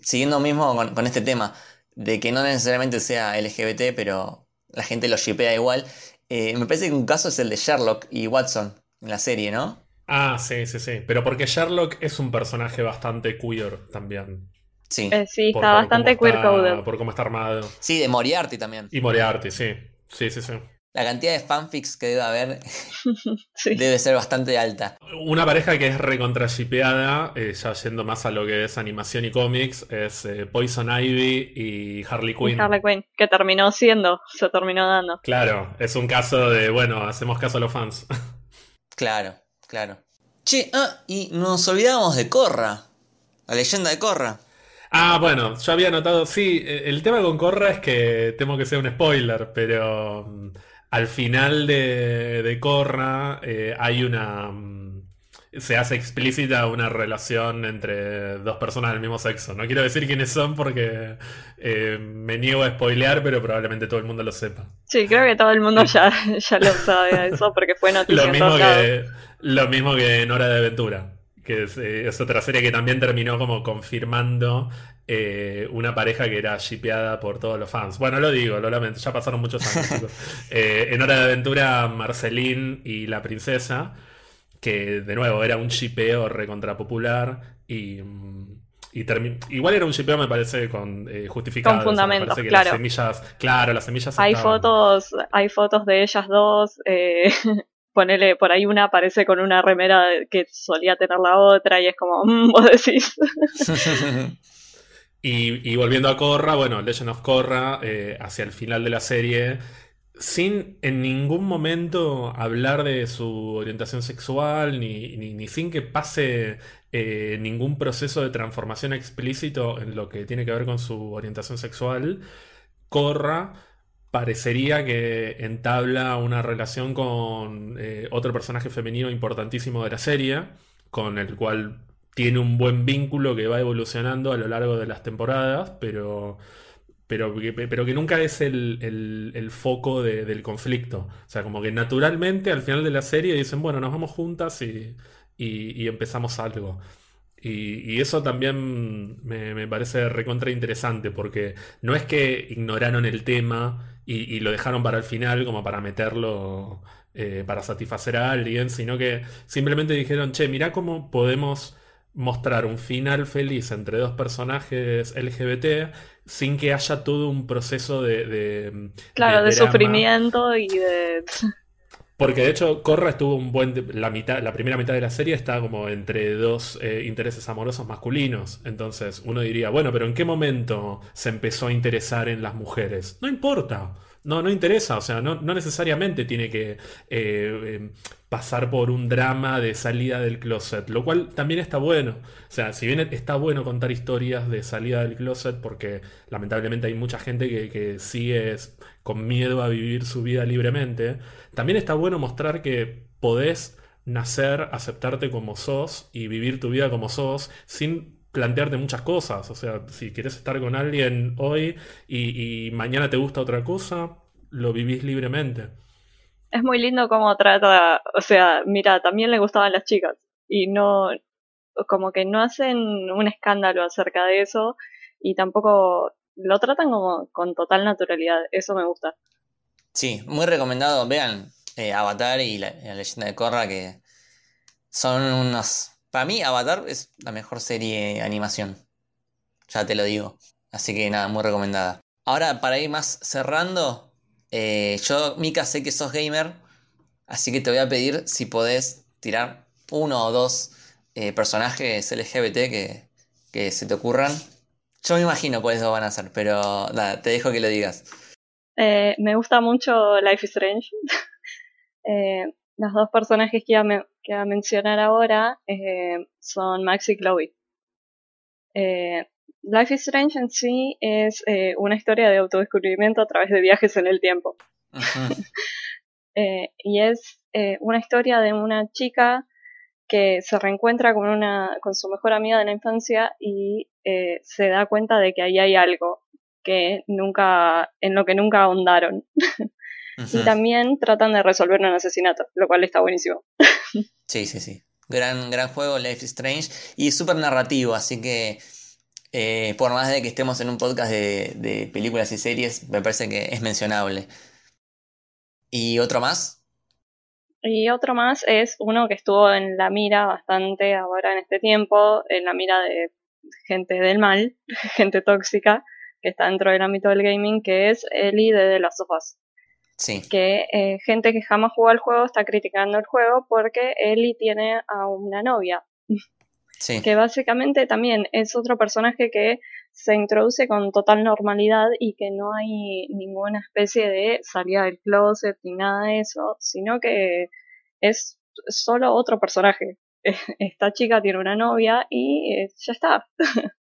[SPEAKER 2] Siguiendo mismo con, con este tema, de que no necesariamente sea LGBT, pero la gente lo shipea igual. Eh, me parece que un caso es el de Sherlock y Watson en la serie, ¿no?
[SPEAKER 4] Ah, sí, sí, sí. Pero porque Sherlock es un personaje bastante queer también.
[SPEAKER 2] Sí.
[SPEAKER 3] eh, sí, está
[SPEAKER 4] por
[SPEAKER 3] bastante queer-coded.
[SPEAKER 4] Por cómo está armado.
[SPEAKER 2] Sí, de Moriarty también.
[SPEAKER 4] Y Moriarty, sí. Sí, sí, sí.
[SPEAKER 2] La cantidad de fanfics que debe haber
[SPEAKER 3] Sí.
[SPEAKER 2] debe ser bastante alta.
[SPEAKER 4] Una pareja que es recontrashipeada, eh, ya yendo más a lo que es animación y cómics, es eh, Poison Ivy y Harley
[SPEAKER 3] Y
[SPEAKER 4] Quinn.
[SPEAKER 3] Harley Quinn, que terminó siendo, se terminó dando.
[SPEAKER 4] Claro, es un caso de, bueno, hacemos caso a los fans.
[SPEAKER 2] Claro, claro. Che, ah, y nos olvidamos de Korra. La leyenda de Korra.
[SPEAKER 4] Ah, bueno, yo había notado, sí, eh, el tema con Korra es que temo que sea un spoiler, pero mm, al final de, de Korra eh, hay una... mm, se hace explícita una relación entre dos personas del mismo sexo. No quiero decir quiénes son porque eh, me niego a spoilear, pero probablemente todo el mundo lo sepa.
[SPEAKER 3] Sí, creo que todo el mundo ya, ya lo sabe eso porque fue noticia.
[SPEAKER 4] lo, mismo que, lo mismo que en Hora de Aventura, que es, eh, es otra serie que también terminó como confirmando eh, una pareja que era shipeada por todos los fans. Bueno, lo digo, lo lamento, ya pasaron muchos años, chicos. Eh, en Hora de Aventura, Marceline y la princesa, que de nuevo era un shipeo recontrapopular y. Mm, y igual era un shipeo, me parece, con eh, justificado.
[SPEAKER 3] Con fundamentos,
[SPEAKER 4] claro.
[SPEAKER 3] Las
[SPEAKER 4] semillas, claro, las semillas.
[SPEAKER 3] Hay fotos, hay fotos de ellas dos. Eh, ponele, por ahí una aparece con una remera que solía tener la otra y es como, mm, vos decís.
[SPEAKER 4] Y, volviendo a Korra, bueno, Legend of Korra, eh, hacia el final de la serie, sin en ningún momento hablar de su orientación sexual, ni, sin que pase eh, ningún proceso de transformación explícito en lo que tiene que ver con su orientación sexual, Korra parecería que entabla una relación con eh, otro personaje femenino importantísimo de la serie, con el cual tiene un buen vínculo que va evolucionando a lo largo de las temporadas, pero, pero, pero que nunca es el, foco del conflicto. O sea, como que naturalmente al final de la serie dicen, bueno, nos vamos juntas y, empezamos algo. Y, eso también me, parece recontra interesante, porque no es que ignoraron el tema y, lo dejaron para el final como para meterlo, eh, para satisfacer a alguien, sino que simplemente dijeron, che, mirá cómo podemos mostrar un final feliz entre dos personajes LGBT sin que haya todo un proceso de...
[SPEAKER 3] claro, de, sufrimiento y de...
[SPEAKER 4] Porque de hecho Corra estuvo un buen... La, mitad, la primera mitad de la serie está como entre dos eh, intereses amorosos masculinos. Entonces uno diría, bueno, pero ¿en qué momento se empezó a interesar en las mujeres? No importa. No, no interesa, o sea, no, necesariamente tiene que eh, em, pasar por un drama de salida del closet, lo cual también está bueno. O sea, si bien está bueno contar historias de salida del closet, porque lamentablemente hay mucha gente que, que sigue con miedo a vivir su vida libremente, también está bueno mostrar que podés nacer, aceptarte como sos y vivir tu vida como sos sin plantearte muchas cosas. O sea, si quieres estar con alguien hoy y, mañana te gusta otra cosa, lo vivís libremente.
[SPEAKER 3] Es muy lindo cómo trata, o sea, mira, también le gustaban las chicas y no, como que no hacen un escándalo acerca de eso y tampoco lo tratan como con total naturalidad, eso me gusta.
[SPEAKER 2] Sí, muy recomendado, vean eh, Avatar y la, la leyenda de Korra que son unos para mí, Avatar es la mejor serie de animación. Ya te lo digo. Así que nada, muy recomendada. Ahora, para ir más cerrando, eh, yo, Mika, sé que sos gamer. Así que te voy a pedir si podés tirar uno o dos eh, personajes LGBT que, se te ocurran. Yo me imagino cuáles van a ser, pero nada, te dejo que lo digas.
[SPEAKER 3] Eh, me gusta mucho Life is Strange. los dos personajes que iba, a, mencionar ahora eh, son Max y Chloe. Eh, Life is Strange en sí es eh, una historia de autodescubrimiento a través de viajes en el tiempo. y es una historia de una chica que se reencuentra con, una, con su mejor amiga de la infancia y se da cuenta de que ahí hay algo que nunca, en lo que nunca ahondaron. Y también tratan de resolver un asesinato, lo cual está buenísimo.
[SPEAKER 2] sí, sí, sí. Gran, gran juego, Life is Strange. Y súper narrativo, así que eh, por más de que estemos en un podcast de, películas y series, me parece que es mencionable. ¿Y otro más?
[SPEAKER 3] Y otro más es uno que estuvo en la mira bastante ahora en este tiempo, en la mira de gente del mal, gente tóxica, que está dentro del ámbito del gaming, que es Ellie de The Last que eh, gente que jamás jugó al juego está criticando el juego porque Ellie tiene a una novia. Que básicamente también es otro personaje que se introduce con total normalidad y que no hay ninguna especie de salida del closet ni nada de eso, sino que es solo otro personaje. Esta chica tiene una novia y eh, ya está.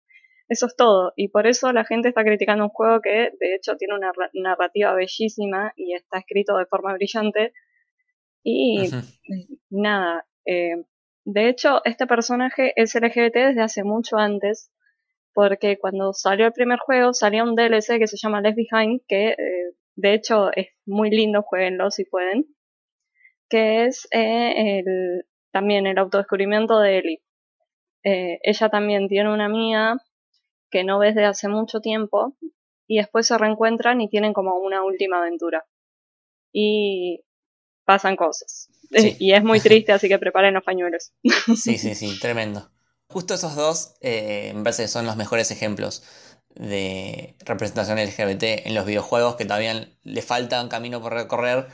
[SPEAKER 3] Eso es todo. Y por eso la gente está criticando un juego que de hecho tiene una narrativa bellísima y está escrito de forma brillante. Y nada, eh, de hecho, este personaje es LGBT desde hace mucho antes, porque cuando salió el primer juego salía un DLC que se llama Left Behind, que eh, de hecho es muy lindo, jueguenlo si pueden, que es eh, el, también el autodescubrimiento de Ellie. Eh, ella también tiene una amiga que no ves de hace mucho tiempo y después se reencuentran y tienen como una última aventura. Y pasan cosas. Y es muy triste, así que preparen los pañuelos.
[SPEAKER 2] Sí, sí, sí, tremendo. Justo esos dos eh, me parece que son los mejores ejemplos de representación LGBT en los videojuegos, que todavía le falta un camino por recorrer,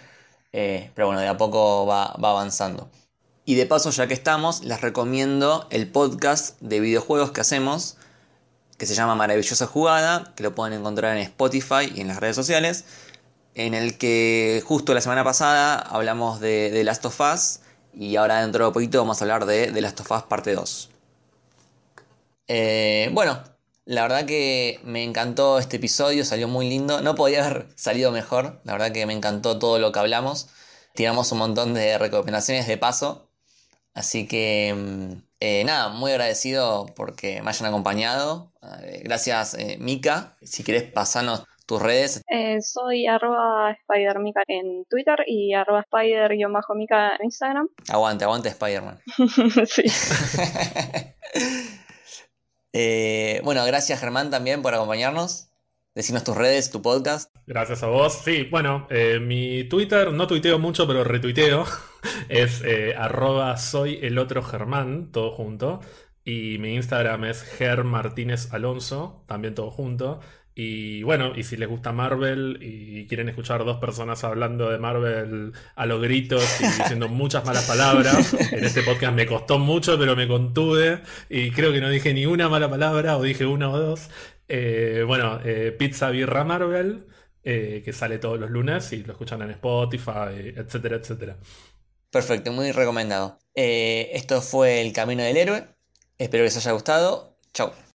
[SPEAKER 2] eh, pero bueno, de a poco va, va avanzando. Y de paso, ya que estamos, les recomiendo el podcast de videojuegos que hacemos, que se llama Maravillosa Jugada, que lo pueden encontrar en Spotify y en las redes sociales en el que justo la semana pasada hablamos de, The Last of Us y ahora dentro de poquito vamos a hablar de The Last of Us parte 2. Eh, bueno, la verdad que me encantó este episodio, salió muy lindo, no podía haber salido mejor, la verdad que me encantó todo lo que hablamos, tiramos un montón de recomendaciones de paso, así que mm, eh, nada, muy agradecido porque me hayan acompañado, eh, gracias Mika, si querés pasarnos tus redes.
[SPEAKER 3] Eh, soy arroba spidermica en Twitter y arroba spider-mica en Instagram.
[SPEAKER 2] Aguante, aguante Spiderman.
[SPEAKER 3] sí.
[SPEAKER 2] Eh, bueno, gracias Germán también por acompañarnos. Decinos tus redes, tu podcast.
[SPEAKER 4] Gracias a vos. Sí, bueno, eh, mi Twitter, no tuiteo mucho, pero retuiteo. es arroba soy el otro Germán, todo junto. Y mi Instagram es Ger Martínez Alonso, también todo junto. Y bueno, y si les gusta Marvel y quieren escuchar dos personas hablando de Marvel a los gritos y diciendo muchas malas palabras, en este podcast me costó mucho, pero me contuve y creo que no dije ni una mala palabra o dije una o dos. Eh, bueno, eh, Pizza Birra Marvel, eh, que sale todos los lunes y lo escuchan en Spotify, etcétera, etcétera.
[SPEAKER 2] Perfecto, muy recomendado. esto fue El Camino del Héroe. Espero que les haya gustado. Chau.